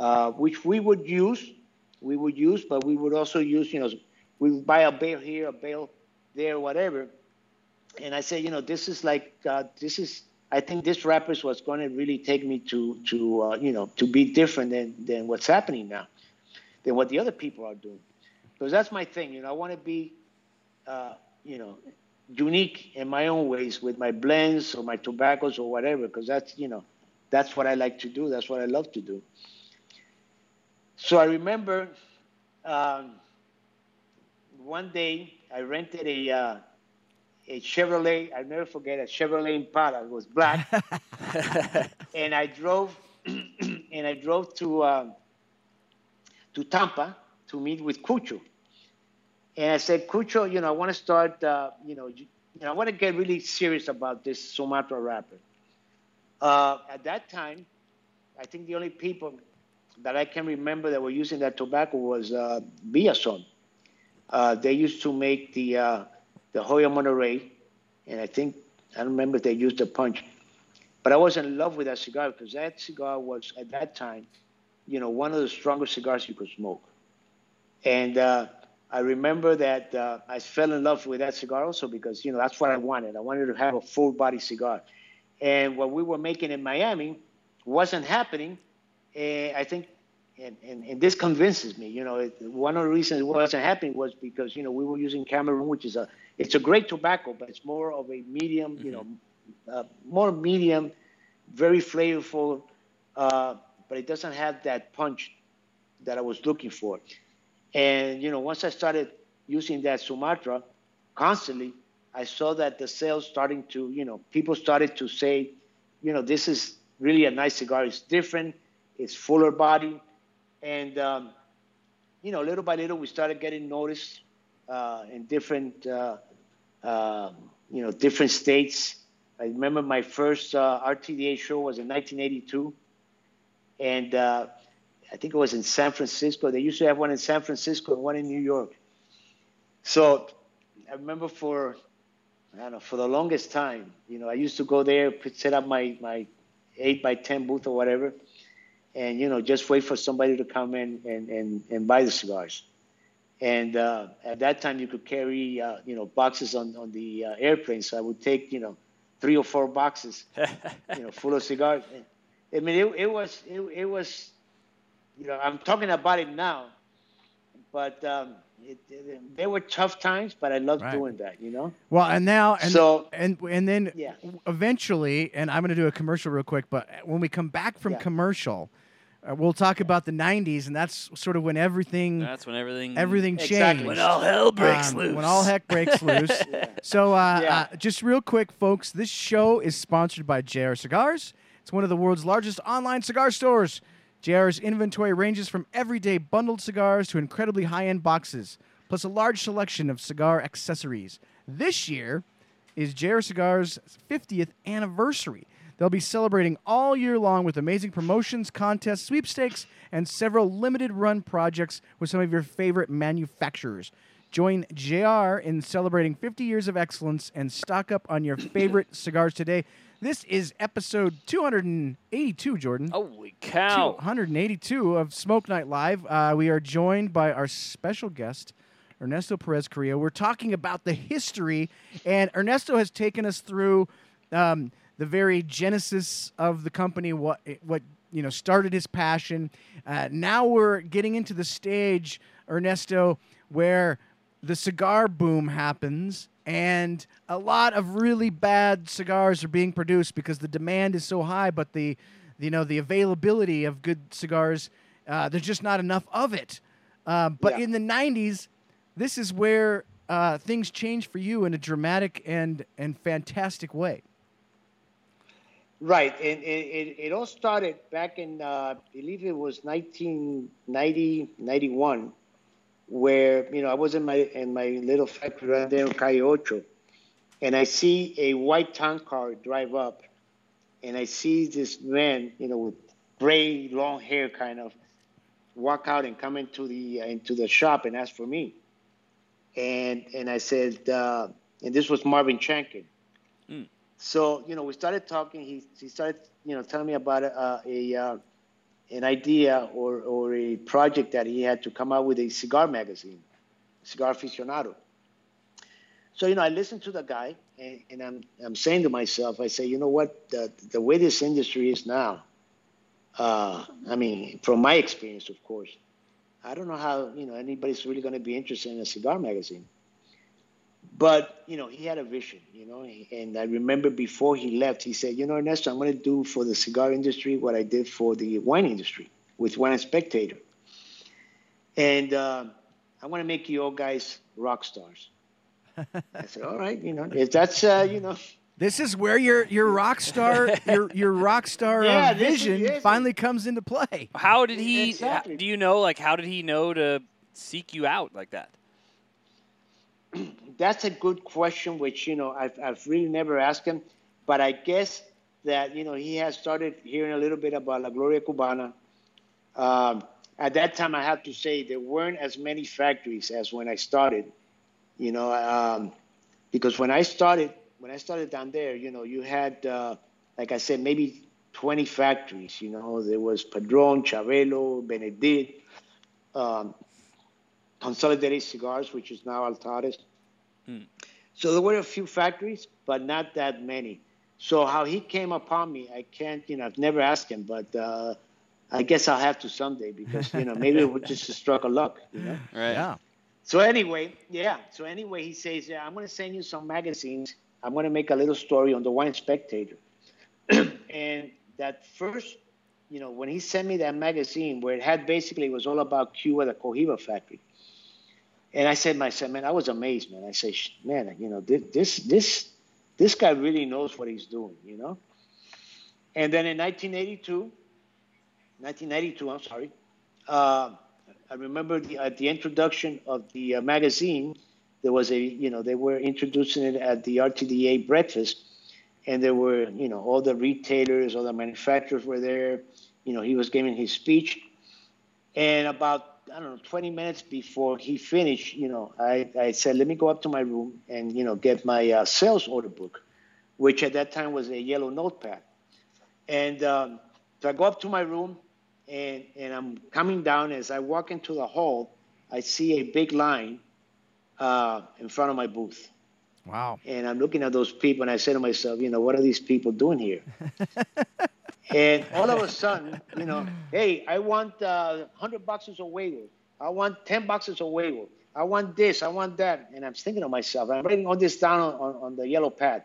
uh, which we would use, we would use, but we would also use, you know, we would buy a bale here, a bale there, whatever. And I said, you know, this is like, uh, this is, I think this wrapper is what's going to really take me to, to uh, you know, to be different than, than what's happening now, than what the other people are doing. Because that's my thing, you know, I want to be, uh, you know, unique in my own ways with my blends or my tobaccos or whatever, because that's, you know, that's what I like to do. That's what I love to do. So I remember um, one day I rented a uh, a Chevrolet. I never forget a Chevrolet Impala. It was black, and I drove and I drove to uh, to Tampa to meet with Cucho. And I said, Cucho, you know, I want to start, uh, you know, you, you, know, I want to get really serious about this Sumatra wrapper. Uh, at that time, I think the only people that I can remember that were using that tobacco was uh, Villazon. Uh, they used to make the uh, the Joya Monterey, and I think I don't remember if they used the punch, but I was in love with that cigar because that cigar was at that time, you know, one of the strongest cigars you could smoke, and uh, I remember that uh, I fell in love with that cigar also because you know that's what I wanted. I wanted to have a full body cigar, and what we were making in Miami wasn't happening I think, and, and, and, this convinces me, you know, it, one of the reasons it wasn't happening was because, you know, we were using Cameroon, which is a, it's a great tobacco, but it's more of a medium, mm-hmm. you know, mm-hmm. uh, more medium, very flavorful, uh, but it doesn't have that punch that I was looking for. And, you know, once I started using that Sumatra constantly, I saw that the sales starting to, you know, people started to say, you know, this is really a nice cigar. It's different it's fuller body, and um, you know, little by little, we started getting noticed uh, in different, uh, uh, you know, different states. I remember my first uh, RTDA show was in 1982, and uh, I think it was in San Francisco. They used to have one in San Francisco and one in New York. So I remember for I don't know for the longest time, you know, I used to go there, set up my my eight by ten booth or whatever, and you know just wait for somebody to come in and, and, and buy the cigars. And uh, at that time, you could carry uh, you know boxes on on the uh, airplane. So I would take you know three or four boxes, you know, full of cigars. I mean, it, it was it, it was, you know, I'm talking about it now, but um, it, it, they were tough times, but I loved right. doing that, you know. Well, and now, and so, and and then yeah. eventually, and I'm going to do a commercial real quick. But when we come back from yeah. commercial, uh, we'll talk about the '90s, and that's sort of when everything. That's when everything. Everything changed. Exactly. When all hell breaks um, loose. When all heck breaks loose. So, uh, yeah. uh, just real quick, folks, this show is sponsored by JR Cigars. It's one of the world's largest online cigar stores. JR's inventory ranges from everyday bundled cigars to incredibly high-end boxes, plus a large selection of cigar accessories. This year is JR Cigars' 50th anniversary. They'll be celebrating all year long with amazing promotions, contests, sweepstakes, and several limited run projects with some of your favorite manufacturers. Join JR in celebrating 50 years of excellence and stock up on your favorite cigars today. This is episode 282, Jordan. Holy cow! 282 of Smoke Night Live. Uh, we are joined by our special guest, Ernesto Perez Carrillo. We're talking about the history, and Ernesto has taken us through um, the very genesis of the company, what what you know started his passion. Uh, now we're getting into the stage, Ernesto, where the cigar boom happens and a lot of really bad cigars are being produced because the demand is so high, but the you know the availability of good cigars uh, there's just not enough of it. Uh, but Yeah. in the '90s, this is where uh, things change for you in a dramatic and and fantastic way. Right, and it, it, it all started back in, uh, I believe it was 1990, 91, where, you know, I was in my in my little factory right there in Calle Ocho, and I see a white town car drive up, and I see this man, you know, with gray, long hair kind of, walk out and come into the uh, into the shop and ask for me. And and I said, uh, and this was Marvin Shanken. So you know, we started talking. He he started you know telling me about uh, a uh, an idea or or a project that he had to come out with a cigar magazine, Cigar Aficionado. So you know, I listened to the guy, and, and I'm I'm saying to myself, I say, you know what, the the way this industry is now. Uh, I mean, from my experience, of course, I don't know how you know anybody's really going to be interested in a cigar magazine but you know he had a vision you know and i remember before he left he said you know ernesto i'm going to do for the cigar industry what i did for the wine industry with wine spectator and uh, i want to make you all guys rock stars i said all right you know if that's uh, you know This is where your your rock star your your rock star Yeah, uh, this is- vision yes. finally comes into play. How did he? Exactly. Do you know? Like, how did he know to seek you out like that? That's a good question, which you know I've, I've really never asked him, but I guess that you know he has started hearing a little bit about La Gloria Cubana. Um, at that time, I have to say there weren't as many factories as when I started, you know, um, because when I started, when I started down there, you know, you had, uh, like I said, maybe 20 factories. You know, there was Padron, Chavelo, Benedict, um, Consolidated Cigars, which is now Altadis. So there were a few factories, but not that many. So how he came upon me, I can't, you know, I've never asked him, but uh, I guess I'll have to someday because, you know, maybe it was just a stroke of luck, you know. Right. Yeah. So anyway, yeah. So anyway, he says, yeah, I'm going to send you some magazines. I'm going to make a little story on the Wine Spectator. and that first, you know, when he sent me that magazine where it had basically it was all about Cuba, the Cohiba factory. And I said myself, man, I was amazed, man. I say, man, you know, thi- this this this guy really knows what he's doing, you know. And then in 1982, 1992, I'm sorry, uh, I remember the, at the introduction of the uh, magazine, there was a, you know, they were introducing it at the RTDA breakfast, and there were, you know, all the retailers, all the manufacturers were there. You know, he was giving his speech, and about I don't know, 20 minutes before he finished, you know, I, I said, let me go up to my room and, you know, get my uh, sales order book, which at that time was a yellow notepad. And um, so I go up to my room and, and I'm coming down. As I walk into the hall, I see a big line uh, in front of my booth. Wow. And I'm looking at those people and I say to myself, you know, what are these people doing here? and all of a sudden, you know, hey, I want uh, 100 boxes of Wavell. I want 10 boxes of Wavell. I want this. I want that. And I'm thinking to myself, I'm writing all this down on, on, on the yellow pad.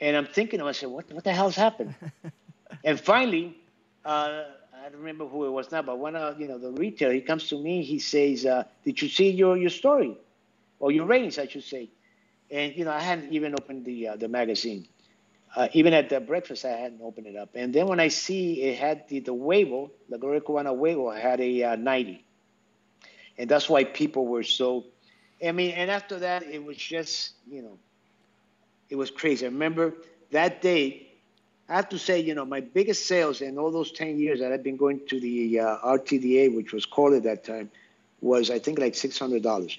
And I'm thinking to myself, what, what the hell's happened? and finally, uh, I don't remember who it was now, but one of you know the retailer, he comes to me. He says, uh, "Did you see your your story, or your ratings, I should say?" And you know, I hadn't even opened the uh, the magazine. Uh, even at the breakfast, I hadn't opened it up. And then when I see it had the the Wavell, the Cubana Wavell, had a uh, 90, and that's why people were so. I mean, and after that, it was just you know, it was crazy. I remember that day. I have to say, you know, my biggest sales in all those 10 years that I've been going to the uh, RTDA, which was called at that time, was I think like $600.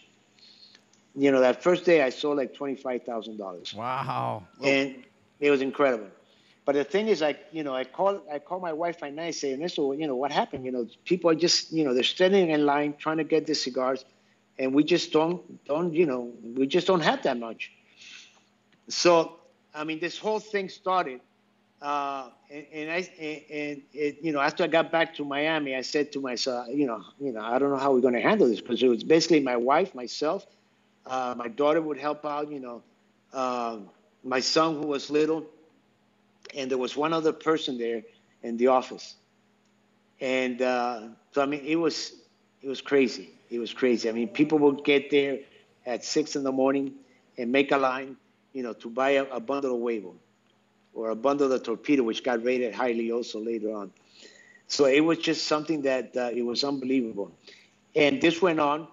You know, that first day I sold like $25,000. Wow. And it was incredible. But the thing is, like, you know, I call I call my wife at night saying, "Listen, you know, what happened? You know, people are just, you know, they're standing in line trying to get the cigars, and we just don't, don't, you know, we just don't have that much." So, I mean, this whole thing started uh, and, and, I and it, you know after I got back to Miami, I said to myself, you know, you know, I don't know how we're going to handle this because it was basically my wife, myself, uh, my daughter would help out, you know, uh, my son who was little, and there was one other person there in the office, and uh, so I mean it was it was crazy. It was crazy. I mean people would get there at six in the morning and make a line, you know, to buy a, a bundle of huevo or a bundle of torpedo, which got rated highly also later on. So it was just something that uh, it was unbelievable. And this went on.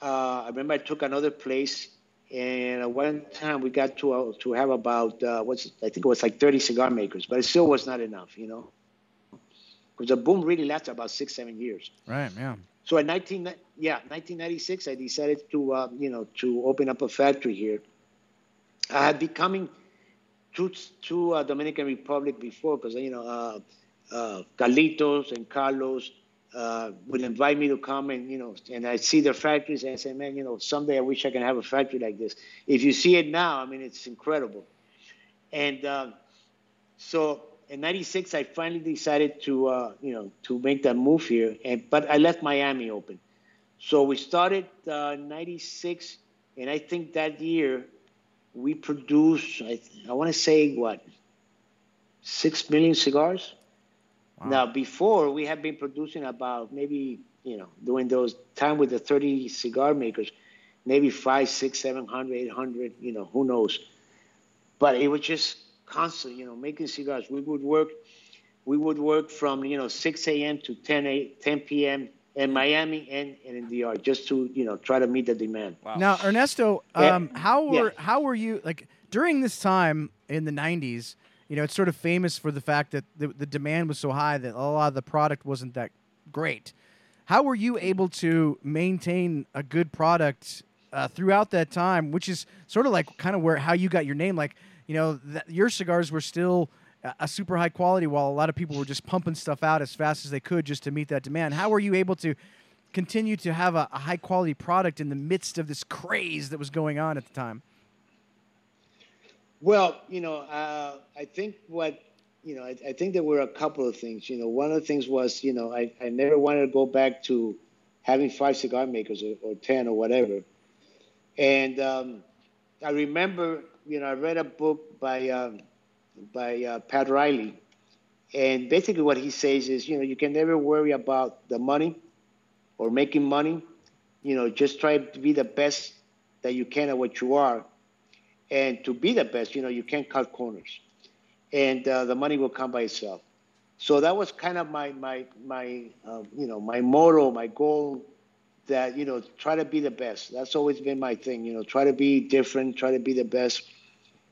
Uh, I remember I took another place, and at one time we got to uh, to have about uh, what's I think it was like 30 cigar makers, but it still was not enough, you know, because the boom really lasted about six seven years. Right. Yeah. So in 19 yeah 1996, I decided to uh, you know to open up a factory here. I had becoming to to uh, Dominican Republic before because you know uh, uh, Carlitos and Carlos uh, would invite me to come and you know and I see their factories and I say, man, you know, someday I wish I can have a factory like this. If you see it now, I mean, it's incredible. And uh, so in '96, I finally decided to uh, you know to make that move here, and but I left Miami open. So we started '96, and I think that year we produced I, I want to say, what, six million cigars? Wow. Now, before we have been producing about maybe, you know, during those time with the 30 cigar makers, maybe five, six, seven hundred, eight hundred, you know, who knows. But it was just constant, you know, making cigars. We would work, we would work from, you know, 6 a.m. to 10, a, 10 p.m in Miami and, and in DR just to you know try to meet the demand. Wow. Now, Ernesto, um, yeah. how were yeah. how were you like during this time in the '90s? You know, it's sort of famous for the fact that the, the demand was so high that a lot of the product wasn't that great. How were you able to maintain a good product uh, throughout that time, which is sort of like kind of where how you got your name? Like, you know, th- your cigars were still a super high quality while a lot of people were just pumping stuff out as fast as they could just to meet that demand. How were you able to continue to have a, a high quality product in the midst of this craze that was going on at the time? Well, you know, uh, I think what you know, I, I, think there were a couple of things. You know, one of the things was, you know, I, I never wanted to go back to having five cigar makers or, or ten or whatever. And um, I remember, you know, I read a book by um, by uh, Pat Riley. And basically, what he says is, you know, you can never worry about the money or making money. You know, just try to be the best that you can at what you are. And to be the best, you know, you can't cut corners. And uh, the money will come by itself. So that was kind of my, my, my uh, you know, my motto, my goal that, you know, try to be the best. That's always been my thing, you know, try to be different, try to be the best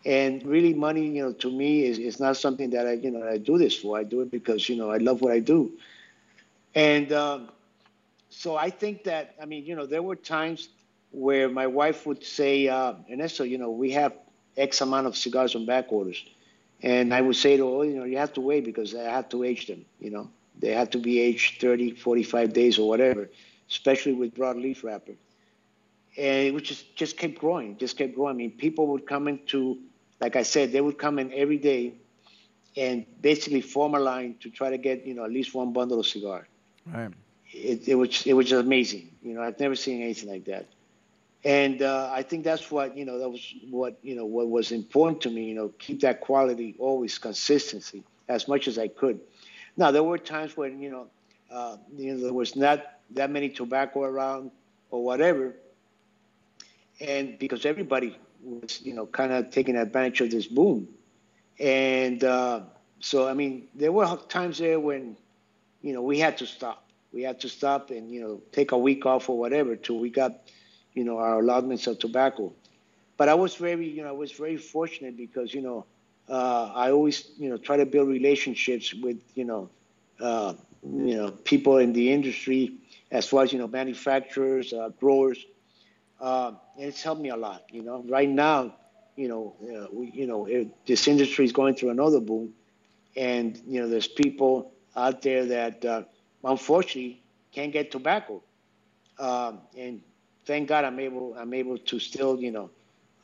and really, money, you know, to me is, is not something that I, you know, I do this for. I do it because, you know, I love what I do. And um, so I think that, I mean, you know, there were times where my wife would say, uh, Ernesto, you know, we have X amount of cigars on back orders. And I would say to her, oh, you know, you have to wait because I have to age them, you know. They have to be aged 30, 45 days or whatever, especially with broadleaf wrapper. And it just, just kept growing, just kept growing. I mean, people would come into like I said, they would come in every day and basically form a line to try to get you know at least one bundle of cigar. Right. It, it was it was just amazing. You know, I've never seen anything like that. And uh, I think that's what you know. That was what you know. What was important to me. You know, keep that quality always consistency as much as I could. Now there were times when you know, uh, you know, there was not that many tobacco around or whatever, and because everybody was, you know, kind of taking advantage of this boom. And uh, so, I mean, there were times there when, you know, we had to stop. We had to stop and, you know, take a week off or whatever till we got, you know, our allotments of tobacco. But I was very, you know, I was very fortunate because, you know, uh, I always, you know, try to build relationships with, you know, uh, you know, people in the industry, as far as you know, manufacturers, uh, growers, uh, and it's helped me a lot. You know, right now, you know, uh, we, you know, it, this industry is going through another boom, and you know, there's people out there that uh, unfortunately can't get tobacco, um, and thank God I'm able I'm able to still, you know,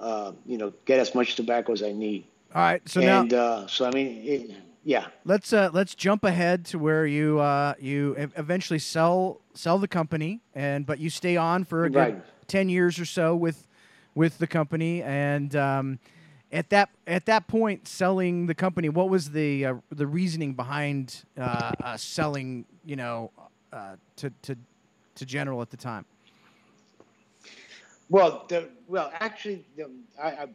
uh, you know, get as much tobacco as I need. All right, so and now uh, so I mean, it, yeah. let's uh, let's jump ahead to where you uh, you eventually sell sell the company, and but you stay on for a good Right. ten years or so with with the company, and um, at that at that point, selling the company, what was the uh, the reasoning behind uh, uh, selling? You know, uh, to to to General at the time. Well, the, well, actually, the, I, I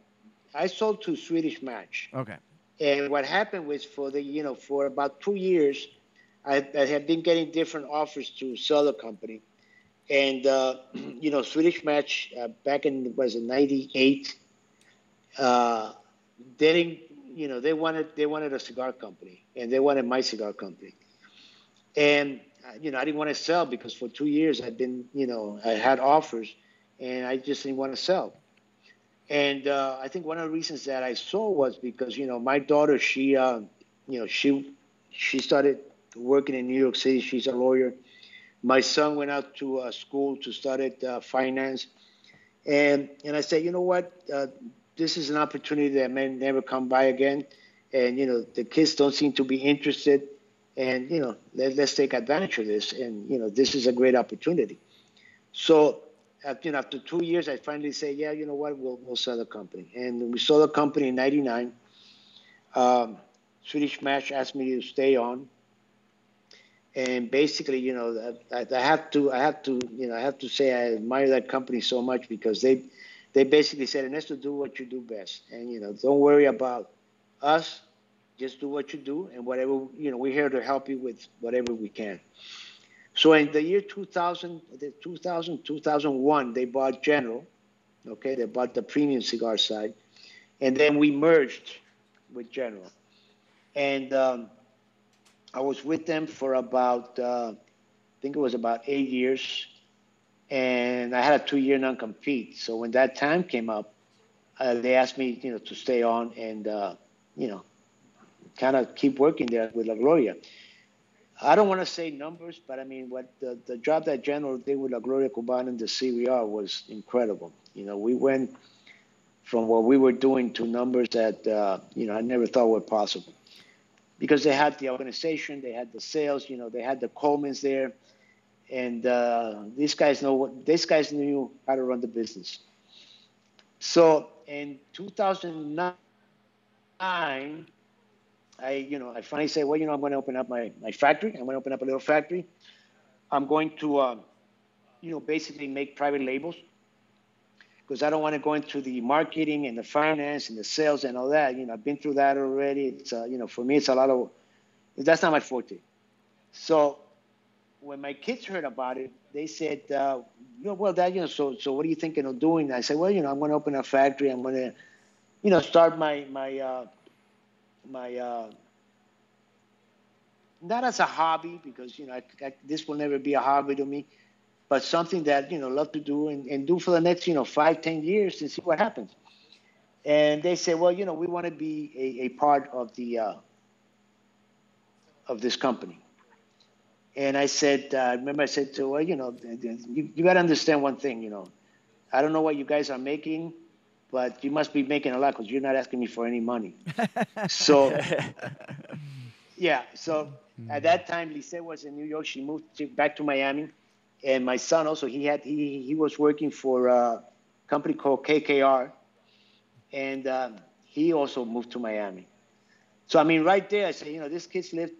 I sold to Swedish Match. Okay. And what happened was for the, you know, for about two years, I, I had been getting different offers to sell the company. And, uh, you know, Swedish Match uh, back in, was it 98, uh, they didn't, you know, they wanted, they wanted a cigar company and they wanted my cigar company. And, uh, you know, I didn't want to sell because for two years I'd been, you know, I had offers and I just didn't want to sell. And uh, I think one of the reasons that I saw was because you know my daughter, she, uh, you know, she she started working in New York City. She's a lawyer. My son went out to uh, school to study uh, finance, and and I said, you know what, uh, this is an opportunity that may never come by again, and you know the kids don't seem to be interested, and you know let, let's take advantage of this, and you know this is a great opportunity. So after, you know, after two years, I finally say, yeah, you know what, we'll, we'll sell the company. And we sold the company in 99. Um, Swedish Match asked me to stay on. And basically, you know, I, I have to, I have to, you know, I have to say I admire that company so much because they, they basically said, Ernesto, do what you do best. And, you know, don't worry about us. Just do what you do. And whatever, you know, we're here to help you with whatever we can. So in the year 2000, the 2000, 2001, they bought General. Okay, they bought the premium cigar side, and then we merged with General. And um, I was with them for about, uh, I think it was about eight years, and I had a two-year non-compete. So when that time came up, uh, they asked me, you know, to stay on and, uh, you know, kind of keep working there with La Gloria. I don't want to say numbers, but I mean, what the, the job that General did with La Gloria Cubana and the Serie R was incredible. You know, we went from what we were doing to numbers that, uh, you know, I never thought were possible. Because they had the organization, they had the sales, you know, they had the Colemans there. And uh, these guys know what, these guys knew how to run the business. So in 2009, I, you know, I finally say, well, you know, I'm going to open up my, my factory. I'm going to open up a little factory. I'm going to, um, you know, basically make private labels because I don't want to go into the marketing and the finance and the sales and all that. You know, I've been through that already. It's, uh, you know, for me, it's a lot of, that's not my forte. So when my kids heard about it, they said, uh, you know, well, Dad, you know, so, so what are you thinking of doing? I said, well, you know, I'm going to open a factory. I'm going to, you know, start my, my, uh, my uh, not as a hobby because you know I, I, this will never be a hobby to me, but something that you know love to do and, and do for the next you know five ten years and see what happens. And they say, well, you know, we want to be a, a part of the uh, of this company. And I said, uh, I remember I said to, well, you know, you, you got to understand one thing, you know, I don't know what you guys are making, but you must be making a lot because you're not asking me for any money. so, yeah. So at that time, Lise was in New York. She moved to, back to Miami, and my son also he had he he was working for a company called KKR, and um, he also moved to Miami. So I mean, right there, I say, you know, this kids left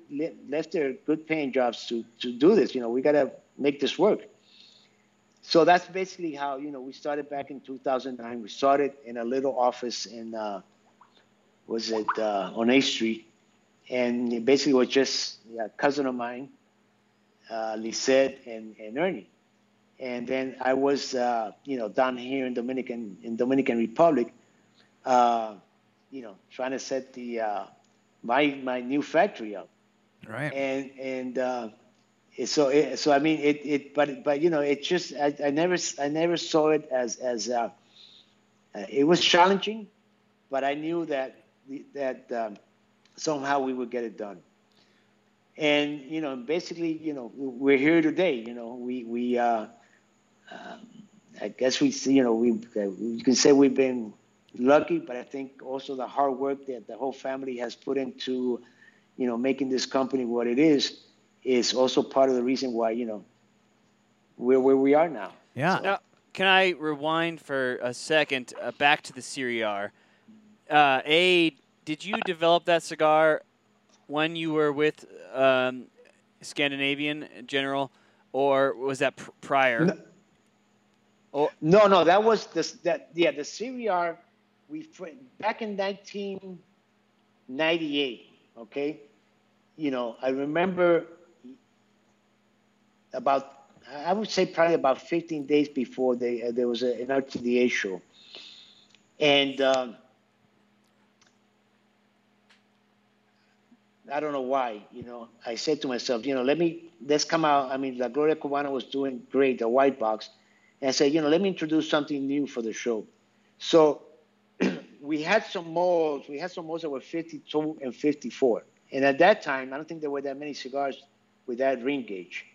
left their good paying jobs to to do this. You know, we got to make this work. So that's basically how you know we started back in 2009. We started in a little office in uh, was it uh, on A Street, and it basically was just a cousin of mine, uh, Lisette and, and Ernie, and then I was uh, you know down here in Dominican in Dominican Republic, uh, you know, trying to set the uh, my my new factory up. Right. And and uh, so it, so I mean it it but but you know it just I, I never I never saw it as as uh, uh, it was challenging, but I knew that that um, somehow we would get it done. And you know, basically, you know, we're here today. You know, we we uh, um, I guess we see, you know we you can say we've been lucky, but I think also the hard work that the whole family has put into you know making this company what it is is also part of the reason why you know we're where we are now. Yeah. So- Now, can I rewind for a second uh, back to the Serie R? Uh, a, did you develop that cigar when you were with um, Scandinavian General, or was that pr- prior? No. Oh. No, no, that was the that yeah the Serie R. We fr- back in 1998. Okay, you know I remember about I would say probably about 15 days before they, uh, there was a, an RTDA show, and um, I don't know why. You know, I said to myself, you know, let me let's come out. I mean, La Gloria Cubana was doing great, the white box, and I said, you know, let me introduce something new for the show. So we had some molds. We had some molds that were 52 and 54, and at that time, I don't think there were that many cigars with that ring gauge.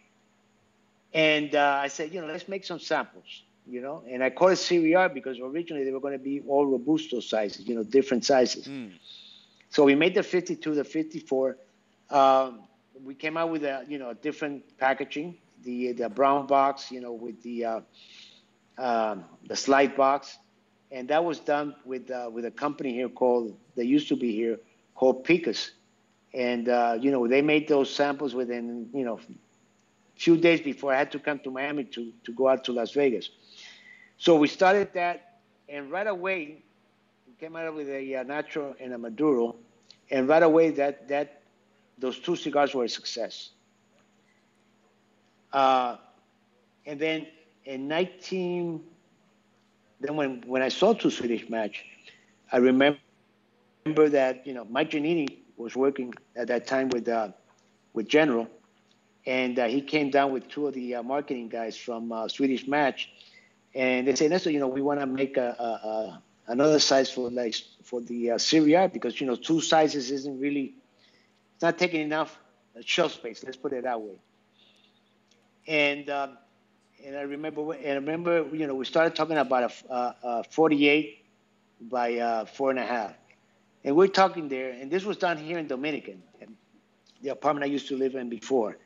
And uh, I said, you know, let's make some samples, you know. And I called it Serie R because originally they were going to be all robusto sizes, you know, different sizes. Mm. So we made the 52, the 54. Um, we came out with a, you know, different packaging, the the brown box, you know, with the uh, um, the slide box, and that was done with uh, with a company here called that used to be here called Picas, and uh, you know they made those samples within you know few days before I had to come to Miami to to go out to Las Vegas. So we started that, and right away we came out with a uh, Nacho and a Maduro, and right away that that those two cigars were a success. Uh, and then in 19, then when when I saw Two Swedish Match, I remember remember that you know Mike Giannini was working at that time with uh, with General, and uh, he came down with two of the uh, marketing guys from uh, Swedish Match, and they said, "Nestor, you know, we want to make a, a, a another size for like for the uh, Serie because you know two sizes isn't really it's not taking enough uh, shelf space. Let's put it that way." And um, and I remember and I remember you know we started talking about a, uh, 48 by uh, four and a half, and we're talking there, and this was done here in Dominican, the apartment I used to live in before,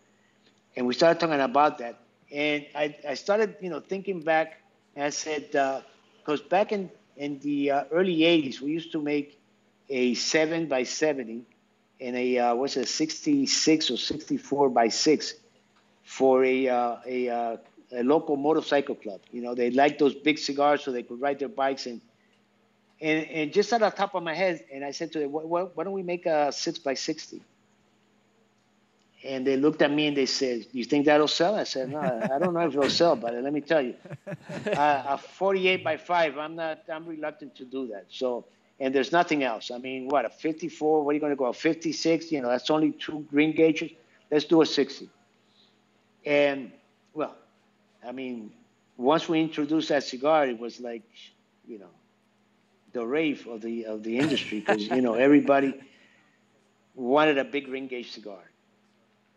and we started talking about that, and I, I started you know thinking back, and I said because back in in the uh, early 80s we used to make a seven by 70 and a uh, what's it 66 or 64 by six for a uh, a, uh, a local motorcycle club. You know, they liked those big cigars so they could ride their bikes and and, and just out of the top of my head, and I said to them, why, why, don't we make a six by sixty? And they looked at me and they said, "You think that'll sell?" I said, "No, I don't know if it'll sell, but let me tell you, uh, a 48 by five, I'm not, I'm reluctant to do that. So, and there's nothing else. I mean, what a 54? What are you going to go? A 56? You know, that's only two ring gauges. Let's do a 60. And well, I mean, once we introduced that cigar, it was like, you know, the rave of the of the industry because you know everybody wanted a big ring gauge cigar.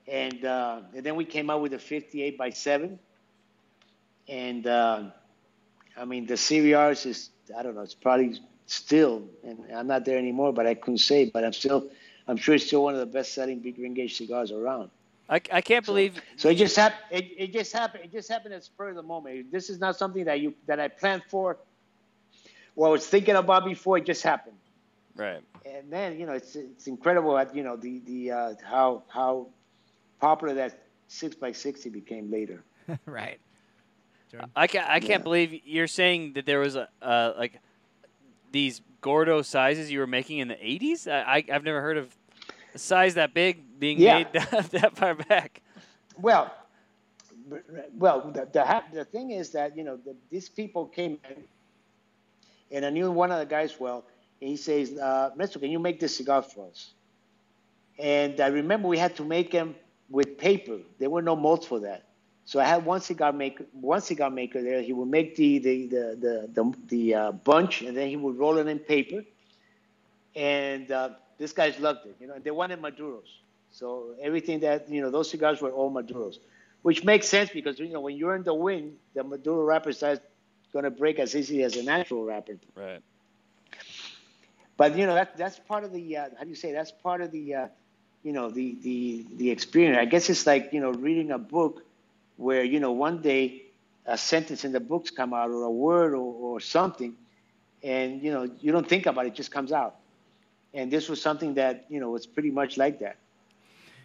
And, uh, and then we came out with a 58 by 7. And uh, I mean, the Serie R's is, I don't know, it's probably still, and I'm not there anymore, but I couldn't say, but I'm still, I'm sure it's still one of the best selling big ring gauge cigars around. I, I can't believe So it just happened. It, it just happened. It just happened at spur of the moment. This is not something that you that I planned for, or was thinking about before. It just happened. right. And then you know it's it's incredible at you know the the uh, how how popular that six by sixty became later. right. Jordan? I can't. I can't Yeah. believe you're saying that there was a uh, like these Gordo sizes you were making in the 80s. I, I I've never heard of a size that big being Yeah. made that, that far back. Well, well, the, the, the thing is that, you know, the, these people came in, and I knew one of the guys well, And he says, uh, Mesto, can you make this cigar for us? And I remember we had to make them with paper. There were no molds for that. So I had one cigar maker, one cigar maker there. He would make the the the the the, the uh, bunch, and then he would roll it in paper. And uh, this guys loved it. You know, And they wanted maduros. So everything that you know, those cigars were all maduros, which makes sense because you know when you're in the wind, the maduro wrapper is going to break as easy as a natural wrapper. Right. But you know that that's part of the uh, how do you say that's part of the uh, you know the the the experience. I guess it's like you know reading a book where you know one day a sentence in the books come out or a word or, or something, and you know you don't think about it, it just comes out. And this was something that you know was pretty much like that.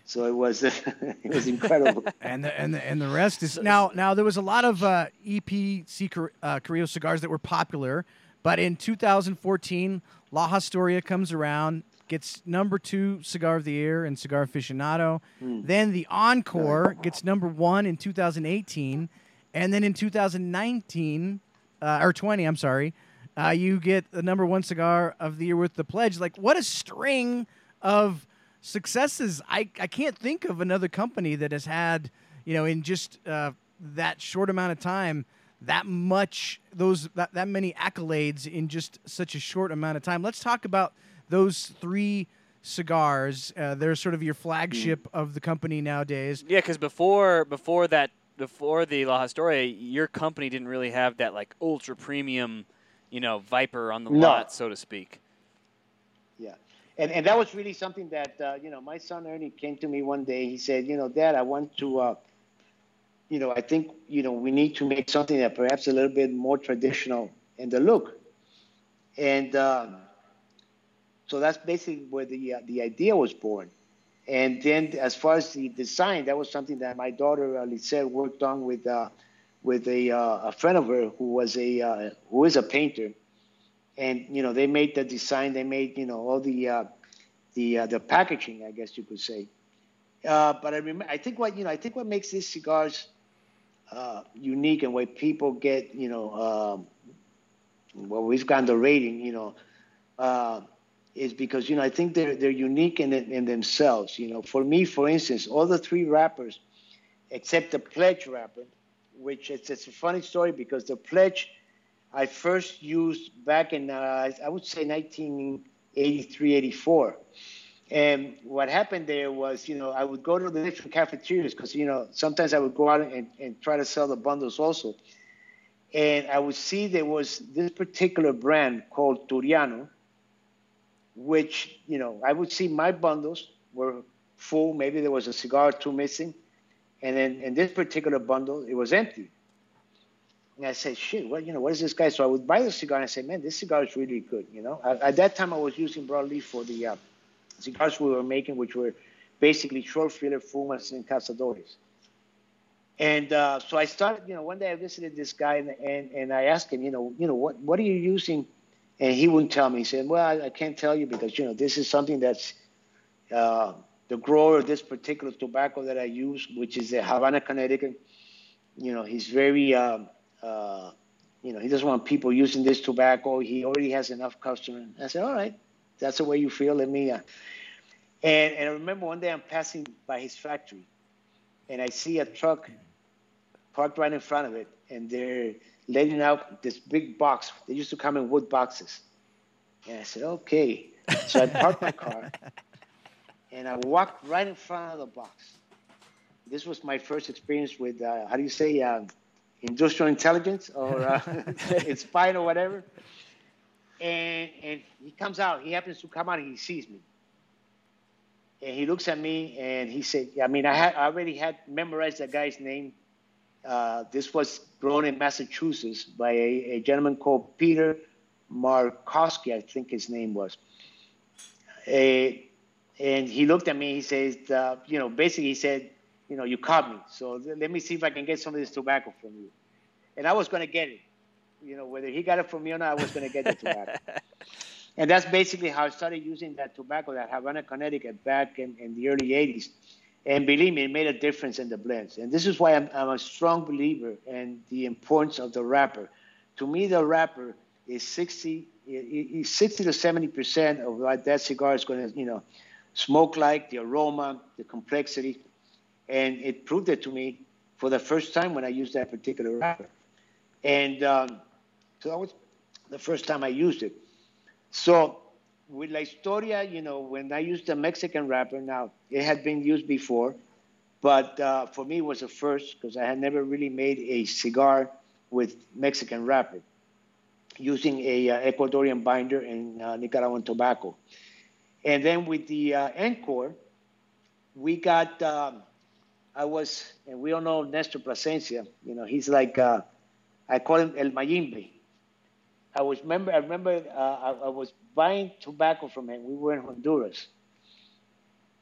So it was it was incredible. and the, and the, and the rest is now now there was a lot of uh, EPC uh, Carrillo cigars that were popular, but in 2014, La Historia comes around, gets number two cigar of the year in Cigar Aficionado. Mm. Then the Encore gets number one in 2018, and then in 2019 uh, or 20, I'm sorry, uh, you get the number one cigar of the year with the Pledge. Like what a string of successes. I, I can't think of another company that has had, you know, in just uh, that short amount of time, that much those that, that many accolades in just such a short amount of time. Let's talk about those three cigars. Uh, they're sort of your flagship mm. of the company nowadays. Yeah, because before before that before the La Historia, your company didn't really have that like ultra premium, you know, Viper on the no. lot, so to speak Yeah, and and that was really something that uh, you know my son Ernie came to me one day. He said, you know, Dad, I want to, uh, you know, I think you know we need to make something that perhaps a little bit more traditional in the look, and um, so that's basically where the uh, the idea was born. And then as far as the design, that was something that my daughter uh, Lisette worked on with uh, with a, uh, a friend of her who was a uh, who is a painter and you know they made the design, they made you know all the uh, the uh, the packaging, I guess you could say. But I remember, I think what you know, I think what makes these cigars unique and why people get you know, um, well, we've gotten the rating, you know, is because you know I think they're they're unique in in themselves. You know, for me, for instance, all the three wrappers, except the pledge wrapper, which it's, it's a funny story because the pledge I first used back in, uh, I would say 1983, 84. And what happened there was, you know, I would go to the different cafeterias because, you know, sometimes I would go out and, and try to sell the bundles also. And I would see there was this particular brand called Turiano, which, you know, I would see my bundles were full. Maybe there was a cigar or two missing. And then in this particular bundle, it was empty. And I said, shit, what, you know, what is this guy? So I would buy the cigar and I said, man, this cigar is really good. You know, at, at that time I was using broadleaf for the uh, cigars we were making, which were basically short filler fumas and cazadores. And uh, so I started, you know, one day I visited this guy and, and, and I asked him, you know, you know, what, what are you using? And he wouldn't tell me. He said, well, I, I can't tell you because, you know, this is something that's uh, the grower of this particular tobacco that I use, which is the Havana, Connecticut. You know, he's very, um, uh, you know, he doesn't want people using this tobacco. He already has enough customers. I said, all right, that's the way you feel. Let me. Uh. And, and I remember one day I'm passing by his factory, and I see a truck parked right in front of it, and they're letting out this big box. They used to come in wood boxes. And I said, okay. So I parked my car, and I walked right in front of the box. This was my first experience with, uh, how do you say, uh, industrial intelligence or uh, it's fine or whatever. And, and he comes out. He happens to come out and he sees me. And he looks at me and he said, I mean, I, had, I already had memorized that guy's name. Uh, this was grown in Massachusetts by a, a gentleman called Peter Markowski, I think his name was. A, and he looked at me. He says, uh, you know, basically he said, you know, you caught me. So let me see if I can get some of this tobacco from you. And I was going to get it. You know, whether he got it from me or not, I was going to get the tobacco. and that's basically how I started using that tobacco, that Havana, Connecticut, back in, in the early 80s. And believe me, it made a difference in the blends. And this is why I'm, I'm a strong believer in the importance of the wrapper. To me, the wrapper is 60 it, 60 to 70 percent of what that cigar is going to, you know, smoke like, the aroma, the complexity, and it proved it to me for the first time when I used that particular wrapper. And um, so that was the first time I used it. So with La Historia, you know, when I used the Mexican wrapper, now it had been used before, but uh, for me it was a first because I had never really made a cigar with Mexican wrapper using a uh, Ecuadorian binder and uh, Nicaraguan tobacco. And then with the uh, Encore, we got, um, I was, and we all know Nestor Plasencia, you know, he's like, uh, I call him El Mayimbe. I was remember, I remember uh, I, I, was buying tobacco from him. We were in Honduras.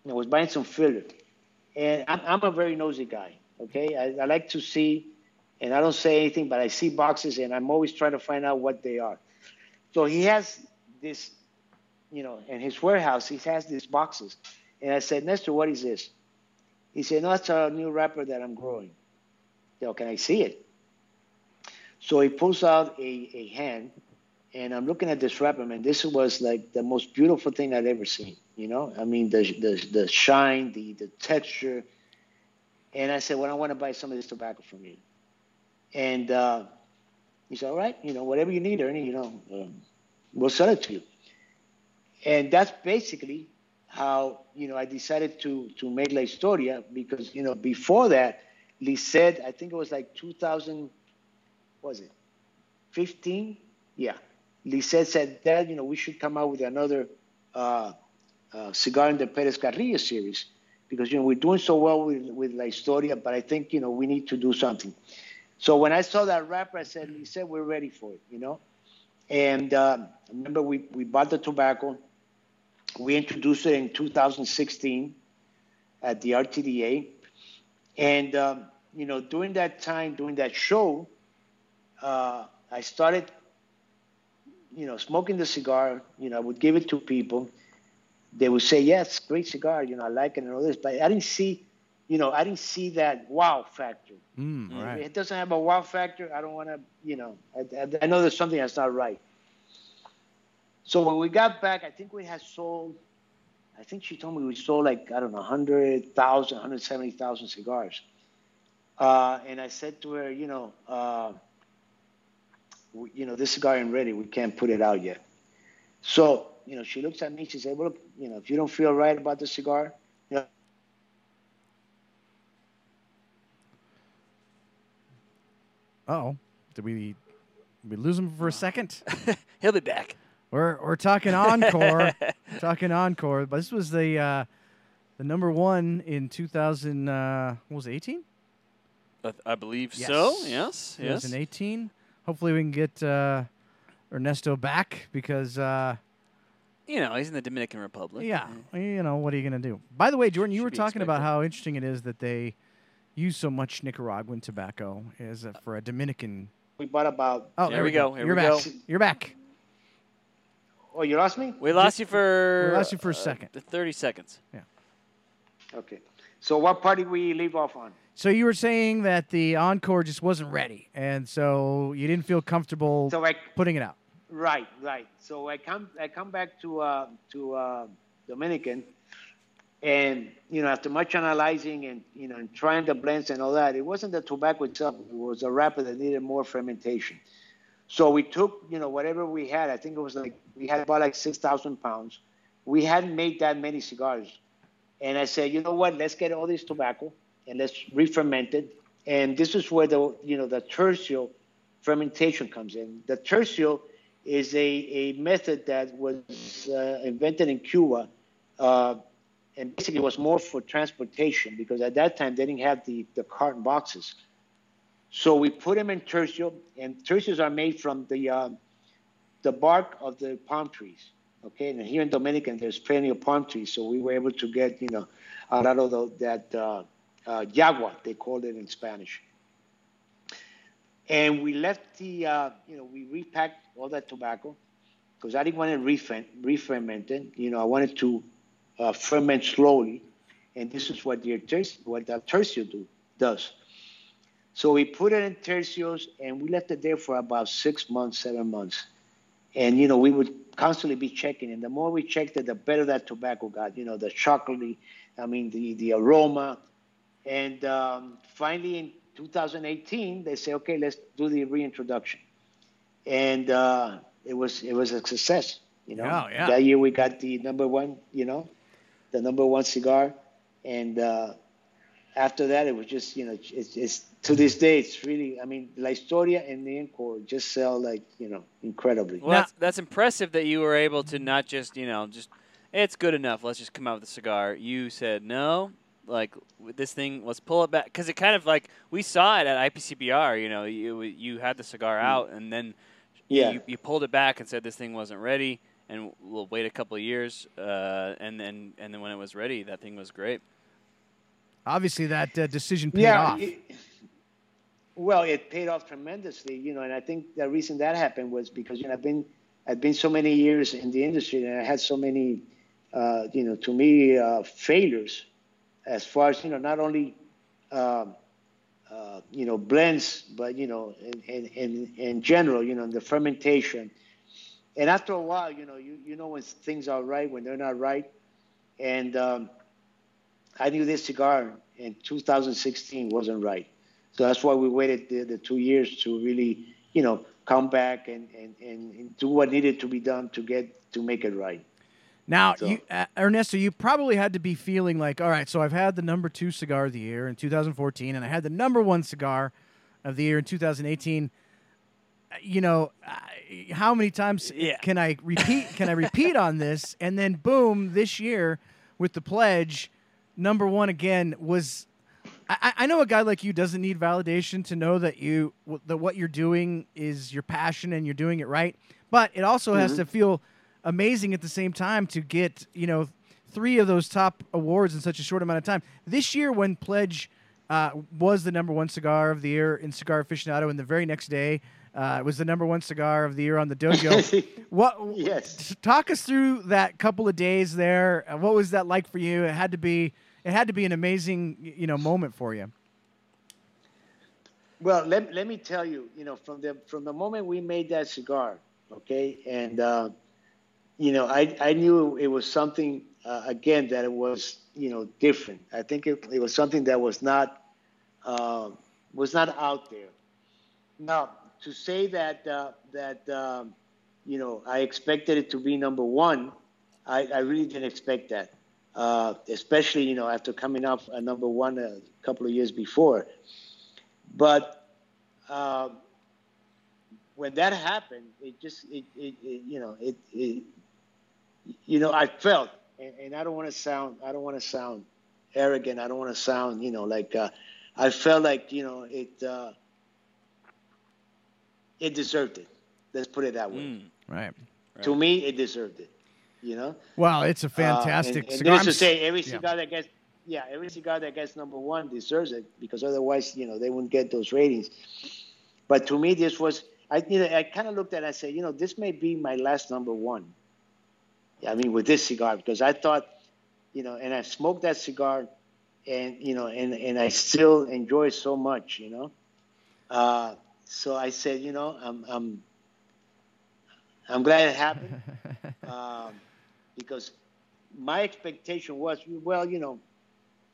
I was buying some filler. And I'm, I'm a very nosy guy, okay? I, I like to see, and I don't say anything, but I see boxes and I'm always trying to find out what they are. So he has this you know, in his warehouse, he has these boxes. And I said, Nestor, what is this? He said, no, that's a new wrapper that I'm growing. Said, oh, can I see it? So he pulls out a, a hand, and I'm looking at this wrapper, man. This was like the most beautiful thing I'd ever seen. You know, I mean, the the, the shine, the the texture. And I said, well, I want to buy some of this tobacco from you. And uh, he said, all right, you know, whatever you need, Ernie, you know, um, we'll sell it to you and that's basically how you know I decided to to make La Historia because you know before that, Lisette, I think it was like 2000, was it 15? Yeah, Lisette said, that, you know we should come out with another uh, uh, cigar in the Perez Carrillo series because you know we're doing so well with with La Historia, but I think you know we need to do something. So when I saw that wrapper, I said, Lisette, we're ready for it, you know. And uh, remember we, we bought the tobacco we introduced it in 2016 at the RTDA. And, um, you know, during that time, during that show, uh, I started, you know, smoking the cigar. You know, I would give it to people. They would say, yes, great cigar, you know, I like it and all this. But I didn't see, you know, I didn't see that wow factor. Mm, right. It doesn't have a wow factor. I don't want to, you know, I, I know there's something that's not right. So when we got back, I think we had sold, I think she told me we sold like, I don't know, 100,000, 170,000 cigars. Uh, and I said to her, you know, uh, we, you know, this cigar ain't ready. We can't put it out yet. So, you know, she looks at me. She said, well, you know, if you don't feel right about the cigar, you know. oh, did we, did we lose him for a second? He'll be back. We're we're talking encore, talking encore. But this was the uh, the number one in 2000. Uh, what was it, 18? I believe yes. so. Yes. Yes. 2018. Hopefully we can get uh, Ernesto back because. Uh, you know, he's in the Dominican Republic. Yeah. You know, what are you going to do? By the way, Jordan, you Should were be talking about how interesting it is that they use so much Nicaraguan tobacco as a, for a Dominican. We bought about, Oh, There there we go, here You're we back. go. You're back. oh, you lost me? We lost you for. We lost you for a uh, second. th- Thirty seconds. Yeah. Okay. So what part did we leave off on? So you were saying that the encore just wasn't ready, and so you didn't feel comfortable So I, putting it out. right, right. So I come, I come back to, uh, to, uh, Dominican and, you know, after much analyzing and, you know, and trying the blends and all that, it wasn't the tobacco itself. It was a wrapper that needed more fermentation. So we took, you know, whatever we had. I think it was like we had about like six thousand pounds. We hadn't made that many cigars, and I said, you know what? Let's get all this tobacco and let's re-ferment. And this is where the, you know, the tercio fermentation comes in. The tercio is a, a method that was uh, invented in Cuba, uh, and basically was more for transportation because at that time they didn't have the, the carton boxes. So we put them in tercio, and tercios are made from the uh, the bark of the palm trees. Okay, and here in Dominican, there's plenty of palm trees, so we were able to get you know a lot of the, that uh, yagua they called it in Spanish. And we left the uh, you know we repacked all that tobacco because I didn't want it refer- re-fermented. You know, I wanted to uh, ferment slowly, and this is what the tercio, what the tercio do, does. So we put it in tercios and we left it there for about six months, seven months. and you know we would constantly be checking, and the more we checked it, the better that tobacco got. You know, the chocolatey, I mean, the the aroma, and um, finally in 2018 they say, okay, let's do the reintroduction, and uh, it was it was a success. You know, Oh, yeah. that year we got the number one. You know, the number one cigar, and uh, after that it was just you know it's, it's to this day it's really I mean La Historia and the Encore just sell like you know incredibly. Well, Now- that's, that's impressive that you were able to not just, you know, just it's good enough. Let's just come out with a cigar. You said no, like this thing. Let's pull it back because it kind of like we saw it at IPCPR. You know, you you had the cigar out and then Yeah. you, you pulled it back and said this thing wasn't ready, and we'll wait a couple of years, uh, and then and then when it was ready, that thing was great. Obviously, that uh, decision paid yeah. off. it- well, it paid off tremendously, you know, and I think the reason that happened was because you know I've been I've been so many years in the industry and I had so many, uh, you know, to me uh, failures, as far as you know, not only. Um, uh, you know, blends, but you know, in, in, in, general, you know, the fermentation. And after a while, you know, you, you know when things are right, when they're not right. And um, I knew this cigar in 2016 wasn't right. So that's why we waited the, the two years to really, you know, come back and, and, and do what needed to be done to get to make it right. Now, So- you, uh, Ernesto, you probably had to be feeling like, all right, so I've had the number two cigar of the year in 2014, and I had the number one cigar of the year in 2018. Uh, You know, uh, how many times Yeah. can I repeat? Can I repeat on this? And then, boom, this year with the pledge, number one again was. I, I- I know a guy like you doesn't need validation to know that you that what you're doing is your passion and you're doing it right. But it also has to feel amazing at the same time to get you know three of those top awards in such a short amount of time. This year, when Pledge uh, was the number one cigar of the year in Cigar Aficionado, and the very next day uh, it was the number one cigar of the year on the Dojo. what? Yes. Talk us through that couple of days there. Uh, What was that like for you? It had to be. It had to be an amazing, you know, moment for you. Well, let, let me tell you, you know, from the from the moment we made that cigar, okay, and uh, you know, I I knew it was something uh, again that it was you know different. I think it, it was something that was not uh, was not out there. Now, to say that uh, that um, you know I expected it to be number one, I, I really didn't expect that. Uh, especially you know after coming off a number one a couple of years before. But um, when that happened, it just it, it, it you know it, it you know I felt and, and I don't want to sound I don't want to sound arrogant. I don't want to sound you know like uh, I felt like you know it uh, it deserved it. Let's put it that way. Mm. Right. To me, it deserved it. You know. Well, it's a Uh, fantastic and, and cigar. needless to say, every yeah. cigar that gets yeah, every cigar that gets number one deserves it because otherwise, you know, they wouldn't get those ratings. But to me, this was I you know I kind of looked at it and I said, you know, this may be my last number one. I mean, with this cigar because I thought, you know, and I smoked that cigar, and you know, and and I still enjoy it so much, you know. Uh, so I said, you know, I'm I'm I'm glad it happened um, because my expectation was, well, you know,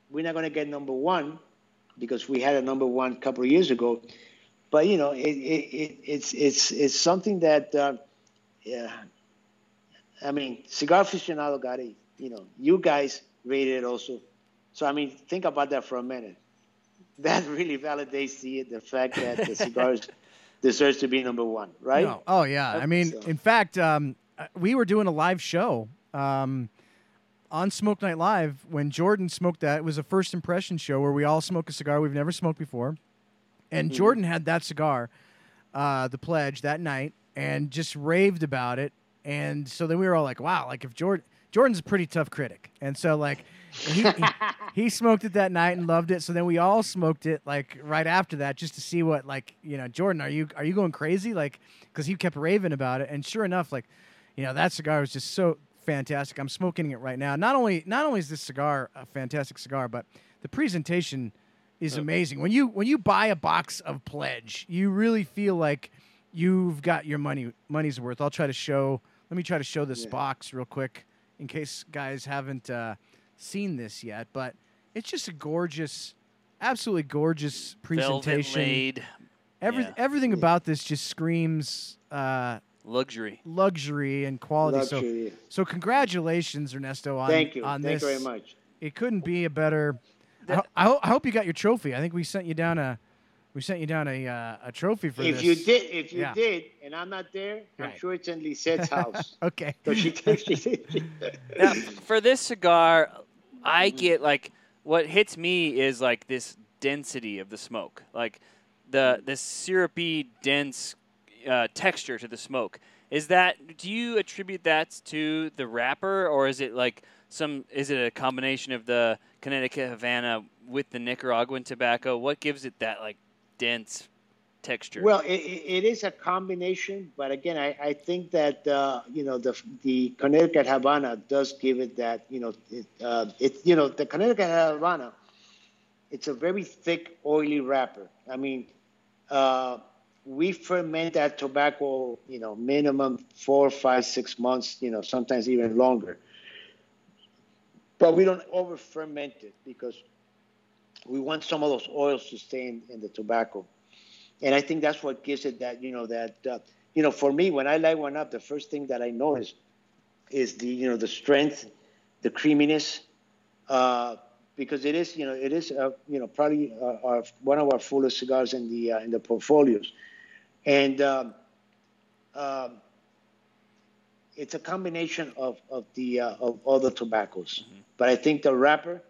we're not going to get number one because we had a number one a couple of years ago. But you know, it, it, it, it's it's it's something that, uh, yeah. I mean, cigar aficionado got it. You know, you guys rated it also. So I mean, think about that for a minute. That really validates the the fact that the cigars deserves to be number one, right? No. Oh yeah. I mean, So- in fact, um, we were doing a live show um, on Smoke Night Live when Jordan smoked that. It was a first impression show where we all smoke a cigar we've never smoked before, and Mm-hmm. Jordan had that cigar, uh, the pledge that night, and just raved about it. And so then we were all like, "Wow!" Like if Jordan. Jordan's a pretty tough critic, and so like he, he he smoked it that night and loved it. So then we all smoked it like right after that, just to see what like you know, Jordan, are you are you going crazy? Like because he kept raving about it, and sure enough, like you know, that cigar was just so fantastic. I'm smoking it right now. Not only not only is this cigar a fantastic cigar, but the presentation is amazing. When you when you buy a box of Pledge, you really feel like you've got your money money's worth. I'll try to show. Let me try to show this Yeah. box real quick in case guys haven't uh, seen this yet. But it's just a gorgeous, absolutely gorgeous presentation. Velvet laid Every, yeah. Everything about this just screams uh, luxury. luxury and quality. So, Luxury. so congratulations, Ernesto, on Thank you. on Thank this. you very much. It couldn't be a better. I, ho- I, ho- I hope you got your trophy. I think we sent you down a, we sent you down a uh, a trophy for If this. you did, if you Yeah. did, and I'm not there, I'm sure it's in Lisette's house. Okay. So she, she, she, Now, for this cigar, I get like what hits me is like this density of the smoke, like the the syrupy, dense uh, texture to the smoke. Is that? Do you attribute that to the wrapper, or is it like some? Is it a combination of the Connecticut Havana with the Nicaraguan tobacco? What gives it that like dense texture? Well, it, it is a combination, but again, I, I think that uh, you know the the Connecticut Havana does give it that you know it, uh, it you know the Connecticut Havana, it's a very thick, oily wrapper. I mean, uh, we ferment that tobacco, you know, minimum four, five, six months, you know, sometimes even longer. But we don't over ferment it because we want some of those oils to stay in, in the tobacco. And I think that's what gives it that you know that uh, you know for me when I light one up, the first thing that I notice is the you know the strength, the creaminess, uh, because it is you know it is uh, you know probably uh, our, one of our fullest cigars in the uh, in the portfolios, and um, um, it's a combination of of the uh, of all the tobaccos, but I think the wrapper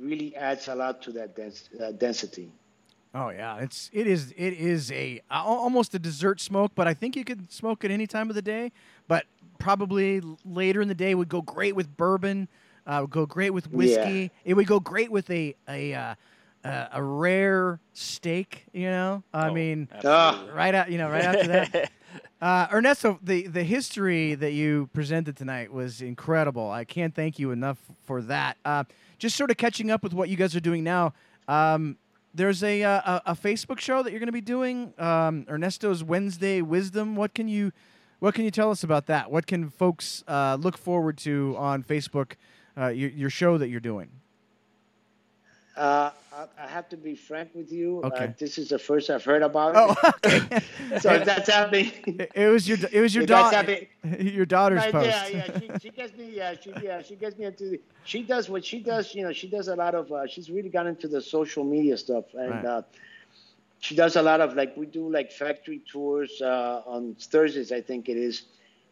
really adds a lot to that dens- uh, density. Oh yeah, it's it is it is a al- almost a dessert smoke, but I think you could smoke it any time of the day. But probably later in the day would go great with bourbon. Uh, would go great with whiskey. It would go great with a a uh, uh, a rare steak. You know, I Oh, mean, absolutely. right out you know right after that. Uh, Ernesto, the, the history that you presented tonight was incredible. I can't thank you enough for that. Uh, just sort of catching up with what you guys are doing now. Um, there's a, uh, a a Facebook show that you're going to be doing, um, Ernesto's Wednesday Wisdom. What can you what can you tell us about that? What can folks uh, look forward to on Facebook? Uh, your, your show that you're doing. Uh, I, I have to be frank with you. Uh, Okay. this is the first I've heard about Oh, it. okay. so if that's happening. it, it was your it was your daughter your daughter's Right, post. yeah, yeah. She, she gets me. Yeah, she yeah she gets me into. The, she does what she does. You know, she does a lot of. Uh, she's really got into the social media stuff, and Right. uh, she does a lot of like we do like factory tours uh, on Thursdays, I think it is.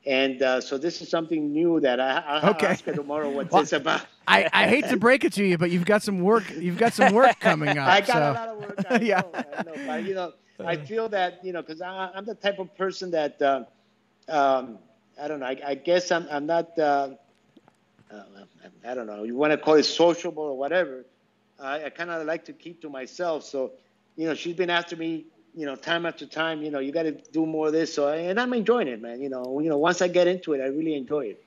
And uh, so this is something new that I, I'll Okay. ask her tomorrow what Well, this about. I, I hate to break it to you, but you've got some work. You've got some work coming up. I got so. a lot of work. I Yeah. know, I know, but you know, I feel that you know, because I'm the type of person that uh, um, I don't know. I, I guess I'm I'm not. Uh, uh, I don't know. You want to call it sociable or whatever. I, I kind of like to keep to myself. So, you know, she's been after me. You know, time after time. You know, you got to do more of this. So, and I'm enjoying it, man. You know, you know, once I get into it, I really enjoy it.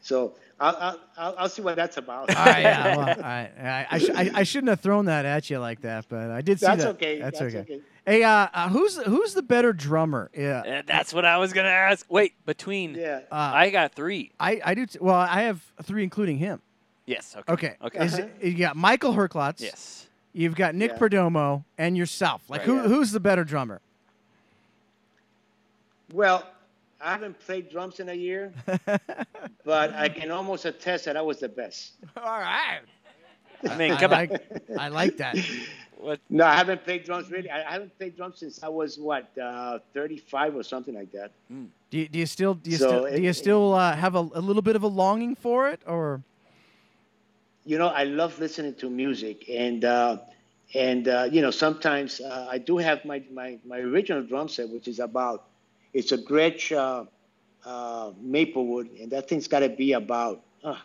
So, I'll I'll, I'll, I'll see what that's about. All right, yeah, well, all right. I, I, sh- I, I shouldn't have thrown that at you like that, but I did see That's that. okay. That's, That's okay. okay. Hey, uh, uh, who's who's the better drummer? Yeah, Uh, That's what I was gonna ask. Wait, between yeah. uh, I got three. I I do. T- well, I have three, including him. Yes. Okay. Okay. Okay. Is it, you got Michael Herklots. yes. You've got Nick Yeah. Perdomo and yourself. Like, Right. who Yeah. who's the better drummer? Well, I haven't played drums in a year, but I can almost attest that I was the best. All right. I mean, I come on. like I like that. What? No, I haven't played drums really. I I haven't played drums since I was what, uh, 35 or something like that. Do you, do you still do you So still it- do you still uh, have a, a little bit of a longing for it, or You know, I love listening to music, and uh, and uh, you know, sometimes uh, I do have my, my my original drum set, which is about it's a Gretsch uh, uh, Maplewood, and that thing's got to be about uh,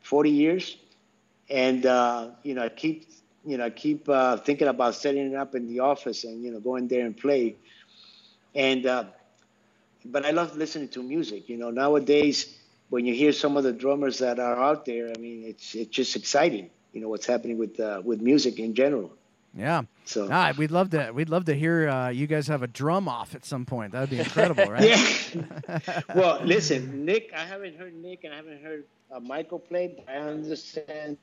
40 years. And uh, you know, I keep you know I keep uh, thinking about setting it up in the office and you know going there and play. And uh, but I love listening to music. You know, nowadays when you hear some of the drummers that are out there, I mean, it's it's just exciting. You know what's happening with uh, with music in general. Yeah. So Ah, we'd love to. We'd love to hear uh, you guys have a drum off at some point. That would be incredible, right? yeah. well, listen, Nick. I haven't heard Nick, and I haven't heard uh, Michael play. But I understand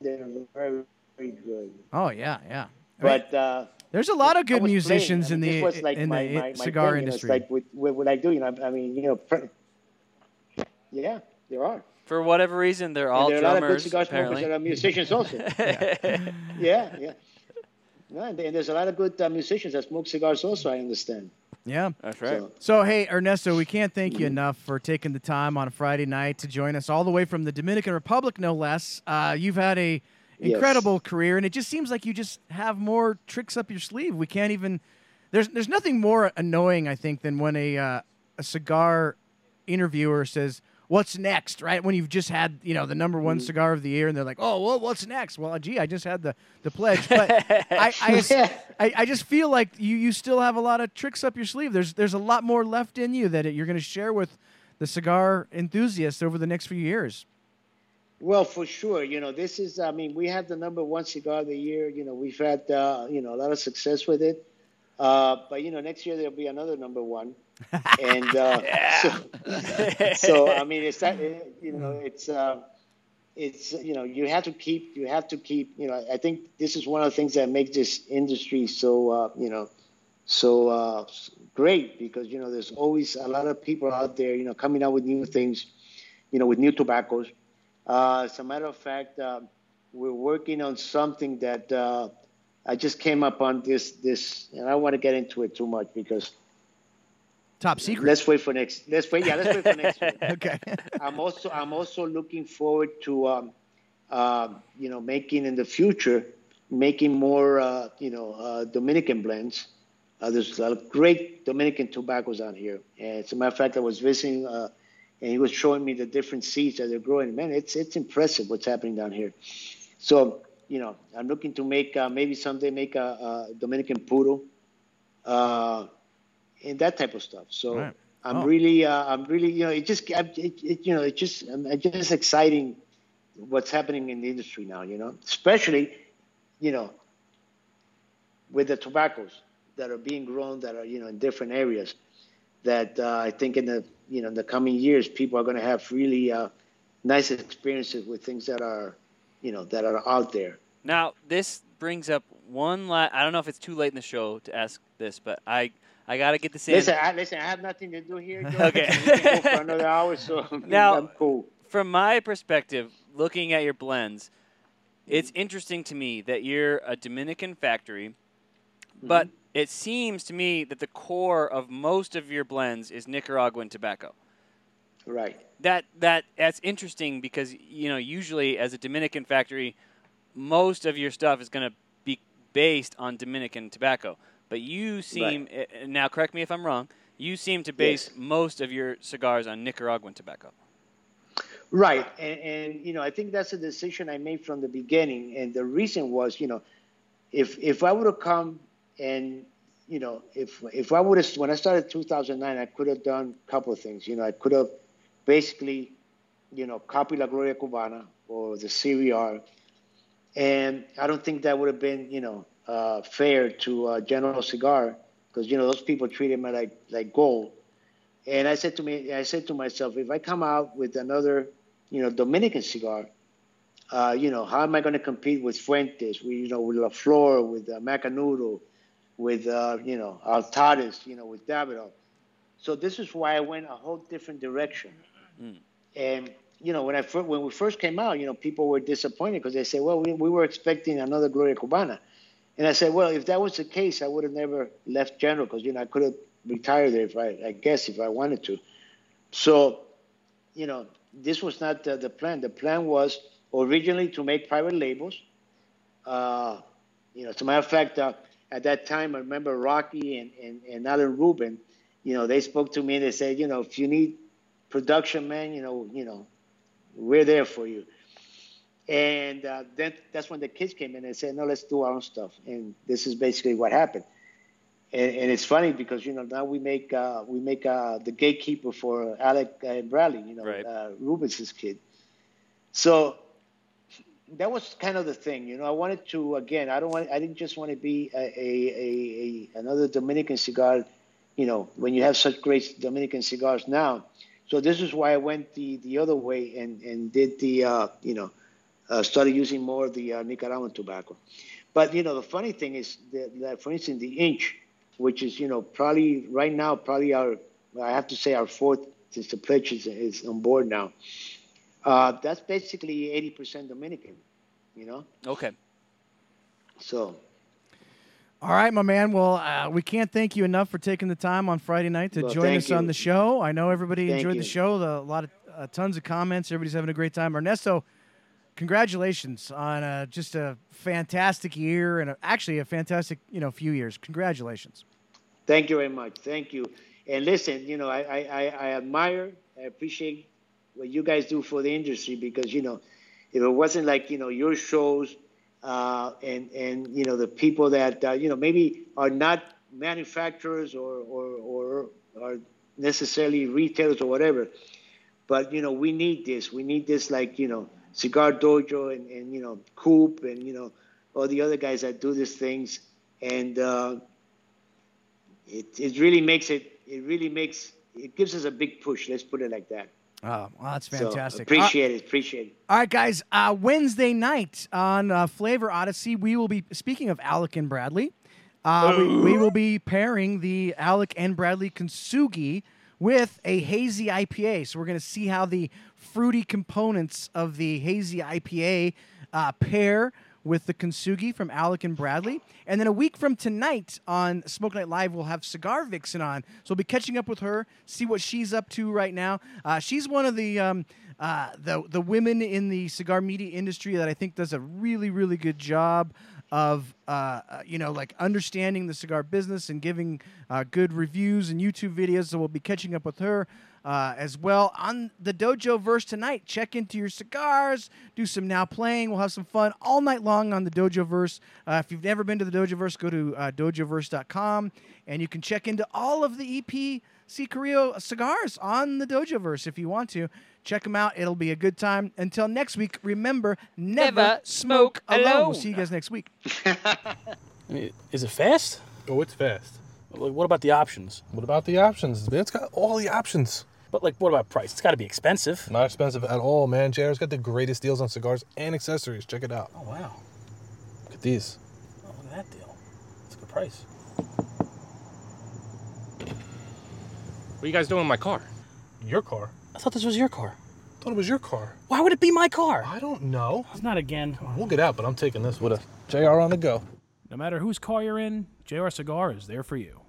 they're very, very good. Oh yeah, yeah. But uh, there's a lot of good musicians playing. I mean, in the like in my, the my, my cigar thing, you know, industry. like with, with what I do, you know. I mean, you know, yeah, there are. For whatever reason, they're all and there are a lot of good drummers. cigar smokers that are musicians also. yeah, yeah. No, and and there's a lot of good uh, musicians that smoke cigars also. I understand. yeah. That's right. So, So hey, Ernesto, we can't thank you enough for taking the time on a Friday night to join us, all the way from the Dominican Republic, no less. Uh, you've had a Yes. incredible career, and it just seems like you just have more tricks up your sleeve. We can't even. There's there's nothing more annoying, I think, than when a uh, a cigar interviewer says. What's next, right? When you've just had, you know, the number one Mm-hmm. cigar of the year, and they're like, "Oh, well, what's next?" Well, gee, I just had the the pledge, but I, I, I, I just feel like you, you still have a lot of tricks up your sleeve. There's there's a lot more left in you that you're going to share with the cigar enthusiasts over the next few years. Well, for sure. You know, this is. I mean, we have the number one cigar of the year. You know, we've had uh, you know a lot of success with it. Uh, but you know, next year there'll be another number one. And uh, so, so I mean, it's that. You know, it's. Uh, it's you know you have to keep you have to keep you know I think this is one of the things that makes this industry so uh, you know so uh, great because you know there's always a lot of people out there you know coming out with new things you know with new tobaccos uh, as a matter of fact uh, we're working on something that uh, I just came up on this this and I don't want to get into it too much because Top secret. let's wait for next let's wait yeah let's wait for next week. okay. I'm also I'm also looking forward to um, um, you know making in the future making more uh, you know uh, Dominican blends. Uh, there's a lot of great Dominican tobaccos out here. And as a matter of fact, I was visiting uh, and he was showing me the different seeds that they're growing. Man, it's it's impressive what's happening down here. So you know I'm looking to make uh, maybe someday make a, a Dominican puro. Uh, and that type of stuff. So Right. I'm Oh. really, uh, I'm really, you know, it just, it, it, you know, it just, um, it's just exciting what's happening in the industry now. You know, especially, you know, with the tobaccos that are being grown that are, you know, in different areas. That uh, I think in the, you know, in the coming years, people are going to have really uh, nice experiences with things that are, you know, that are out there. Now, this brings up one la I don't know if it's too late in the show to ask this, but I I got to get this in. Listen, I, listen, I have nothing to do here. Joe. Okay. we can go for another hour, so Now- I'm cool. From my perspective, looking at your blends, it's Mm-hmm. interesting to me that you're a Dominican factory, but Mm-hmm. it seems to me that the core of most of your blends is Nicaraguan tobacco. Right. That that that's interesting because you know usually as a Dominican factory, most of your stuff is going to be based on Dominican tobacco. But you seem eh, now correct me if I'm wrong. You seem to base Yes. most of your cigars on Nicaraguan tobacco. Right, and, and you know, I think that's a decision I made from the beginning, and the reason was, you know, if if I would have come and you know, if if I would have when I started 2009, I could have done a couple of things. You know, I could have basically, you know, copied La Gloria Cubana or the Serie R, and I don't think that would have been, you know, uh, fair to uh, General Cigar because you know those people treated me like like gold. And I said to me, I said to myself, if I come out with another, you know, Dominican cigar, uh, you know, how am I going to compete with Fuentes, with you know, with La Flor, with uh, Macanudo, with uh, you know, Altadis, you know, with Davidoff. So this is why I went a whole different direction. And you know, when I when we first came out, you know, people were disappointed because they said, well, we, we were expecting another Gloria Cubana. And I said, well, if that was the case, I would have never left General because, you know, I could have retired there if I, I guess, if I wanted to. So, you know, this was not the, the plan. The plan was originally to make private labels. Uh, you know, as a matter of fact, uh, at that time, I remember Rocky and, and, and Alan Rubin, you know, they spoke to me and they said, you know, if you need production, man, you know, you know, we're there for you. And uh, then that's when the kids came in and said, no, let's do our own stuff. And this is basically what happened. And, and it's funny because you know now we make uh, we make uh, the gatekeeper for Alec and Bradley, you know, Right. uh, Rubin's kid. So, that was kind of the thing, you know. I wanted to again. I don't want. I didn't just want to be a, a, a, a another Dominican cigar, you know. When you have such great Dominican cigars now, so this is why I went the the other way and and did the uh, you know, uh, started using more of the uh, Nicaraguan tobacco. But you know, the funny thing is that, that, for instance, the inch, which is you know probably right now probably our I have to say our fourth since the pledge is, is on board now. Uh, that's basically 80% Dominican, you know? Okay. So. All right, my man. Well, uh, we can't thank you enough for taking the time on Friday night to well, join us you. on the show. I know everybody thank enjoyed you. the show. The, a lot of uh, tons of comments. Everybody's having a great time. Ernesto, congratulations on uh, just a fantastic year and a, actually a fantastic you know few years. Congratulations. Thank you very much. Thank you. And listen, you know, I, I, I admire, I appreciate what you guys do for the industry because you know if it wasn't like you know your shows uh, and and you know the people that uh, you know maybe are not manufacturers or or or are necessarily retailers or whatever but you know we need this we need this like you know cigar dojo and, and you know coop and you know all the other guys that do these things and uh, it, it really makes it it really makes it gives us a big push let's put it like that Oh, well, that's so fantastic. appreciate it. Appreciate it. All right, guys. Uh, Wednesday night on uh, Flavor Odyssey, we will be speaking of Alec and Bradley. Uh, we, we will be pairing the Alec and Bradley Kintsugi with a hazy IPA. So we're going to see how the fruity components of the hazy IPA uh, pair with the Kintsugi from Alec and Bradley. And then a week from tonight on Smoke Night Live, we'll have Cigar Vixen on. So we'll be catching up with her, see what she's up to right now. Uh, she's one of the. Um, uh, the the women in the cigar media industry that I think does a really really good job of uh, uh, you know like understanding the cigar business and giving uh, good reviews and YouTube videos. So we'll be catching up with her uh, as well on the Dojo Verse tonight. Check into your cigars, do some now playing. We'll have some fun all night long on the Dojo Verse. Uh, if you've never been to the Dojo Verse, go to uh, dojoverse.com and you can check into all of the EP C Carrillo cigars on the Dojo Verse if you want to. Check them out. It'll be a good time. Until next week, remember never, Never smoke smoke alone. We'll see you guys next week. I mean, is it fast? Oh, it's fast. Like, what about the options? What about the options? It's got all the options. But like, what about price? It's got to be expensive. Not expensive at all, man. JR's got the greatest deals on cigars and accessories. Check it out. Oh wow, Look at these. oh, look at that deal. It's a good price. What are you guys doing in my car? Your car? I thought this was your car. thought it was your car. Why would it be my car? I don't know. It's not again. We'll get out, but I'm taking this with a JR on the go. No matter whose car you're in, JR Cigar is there for you.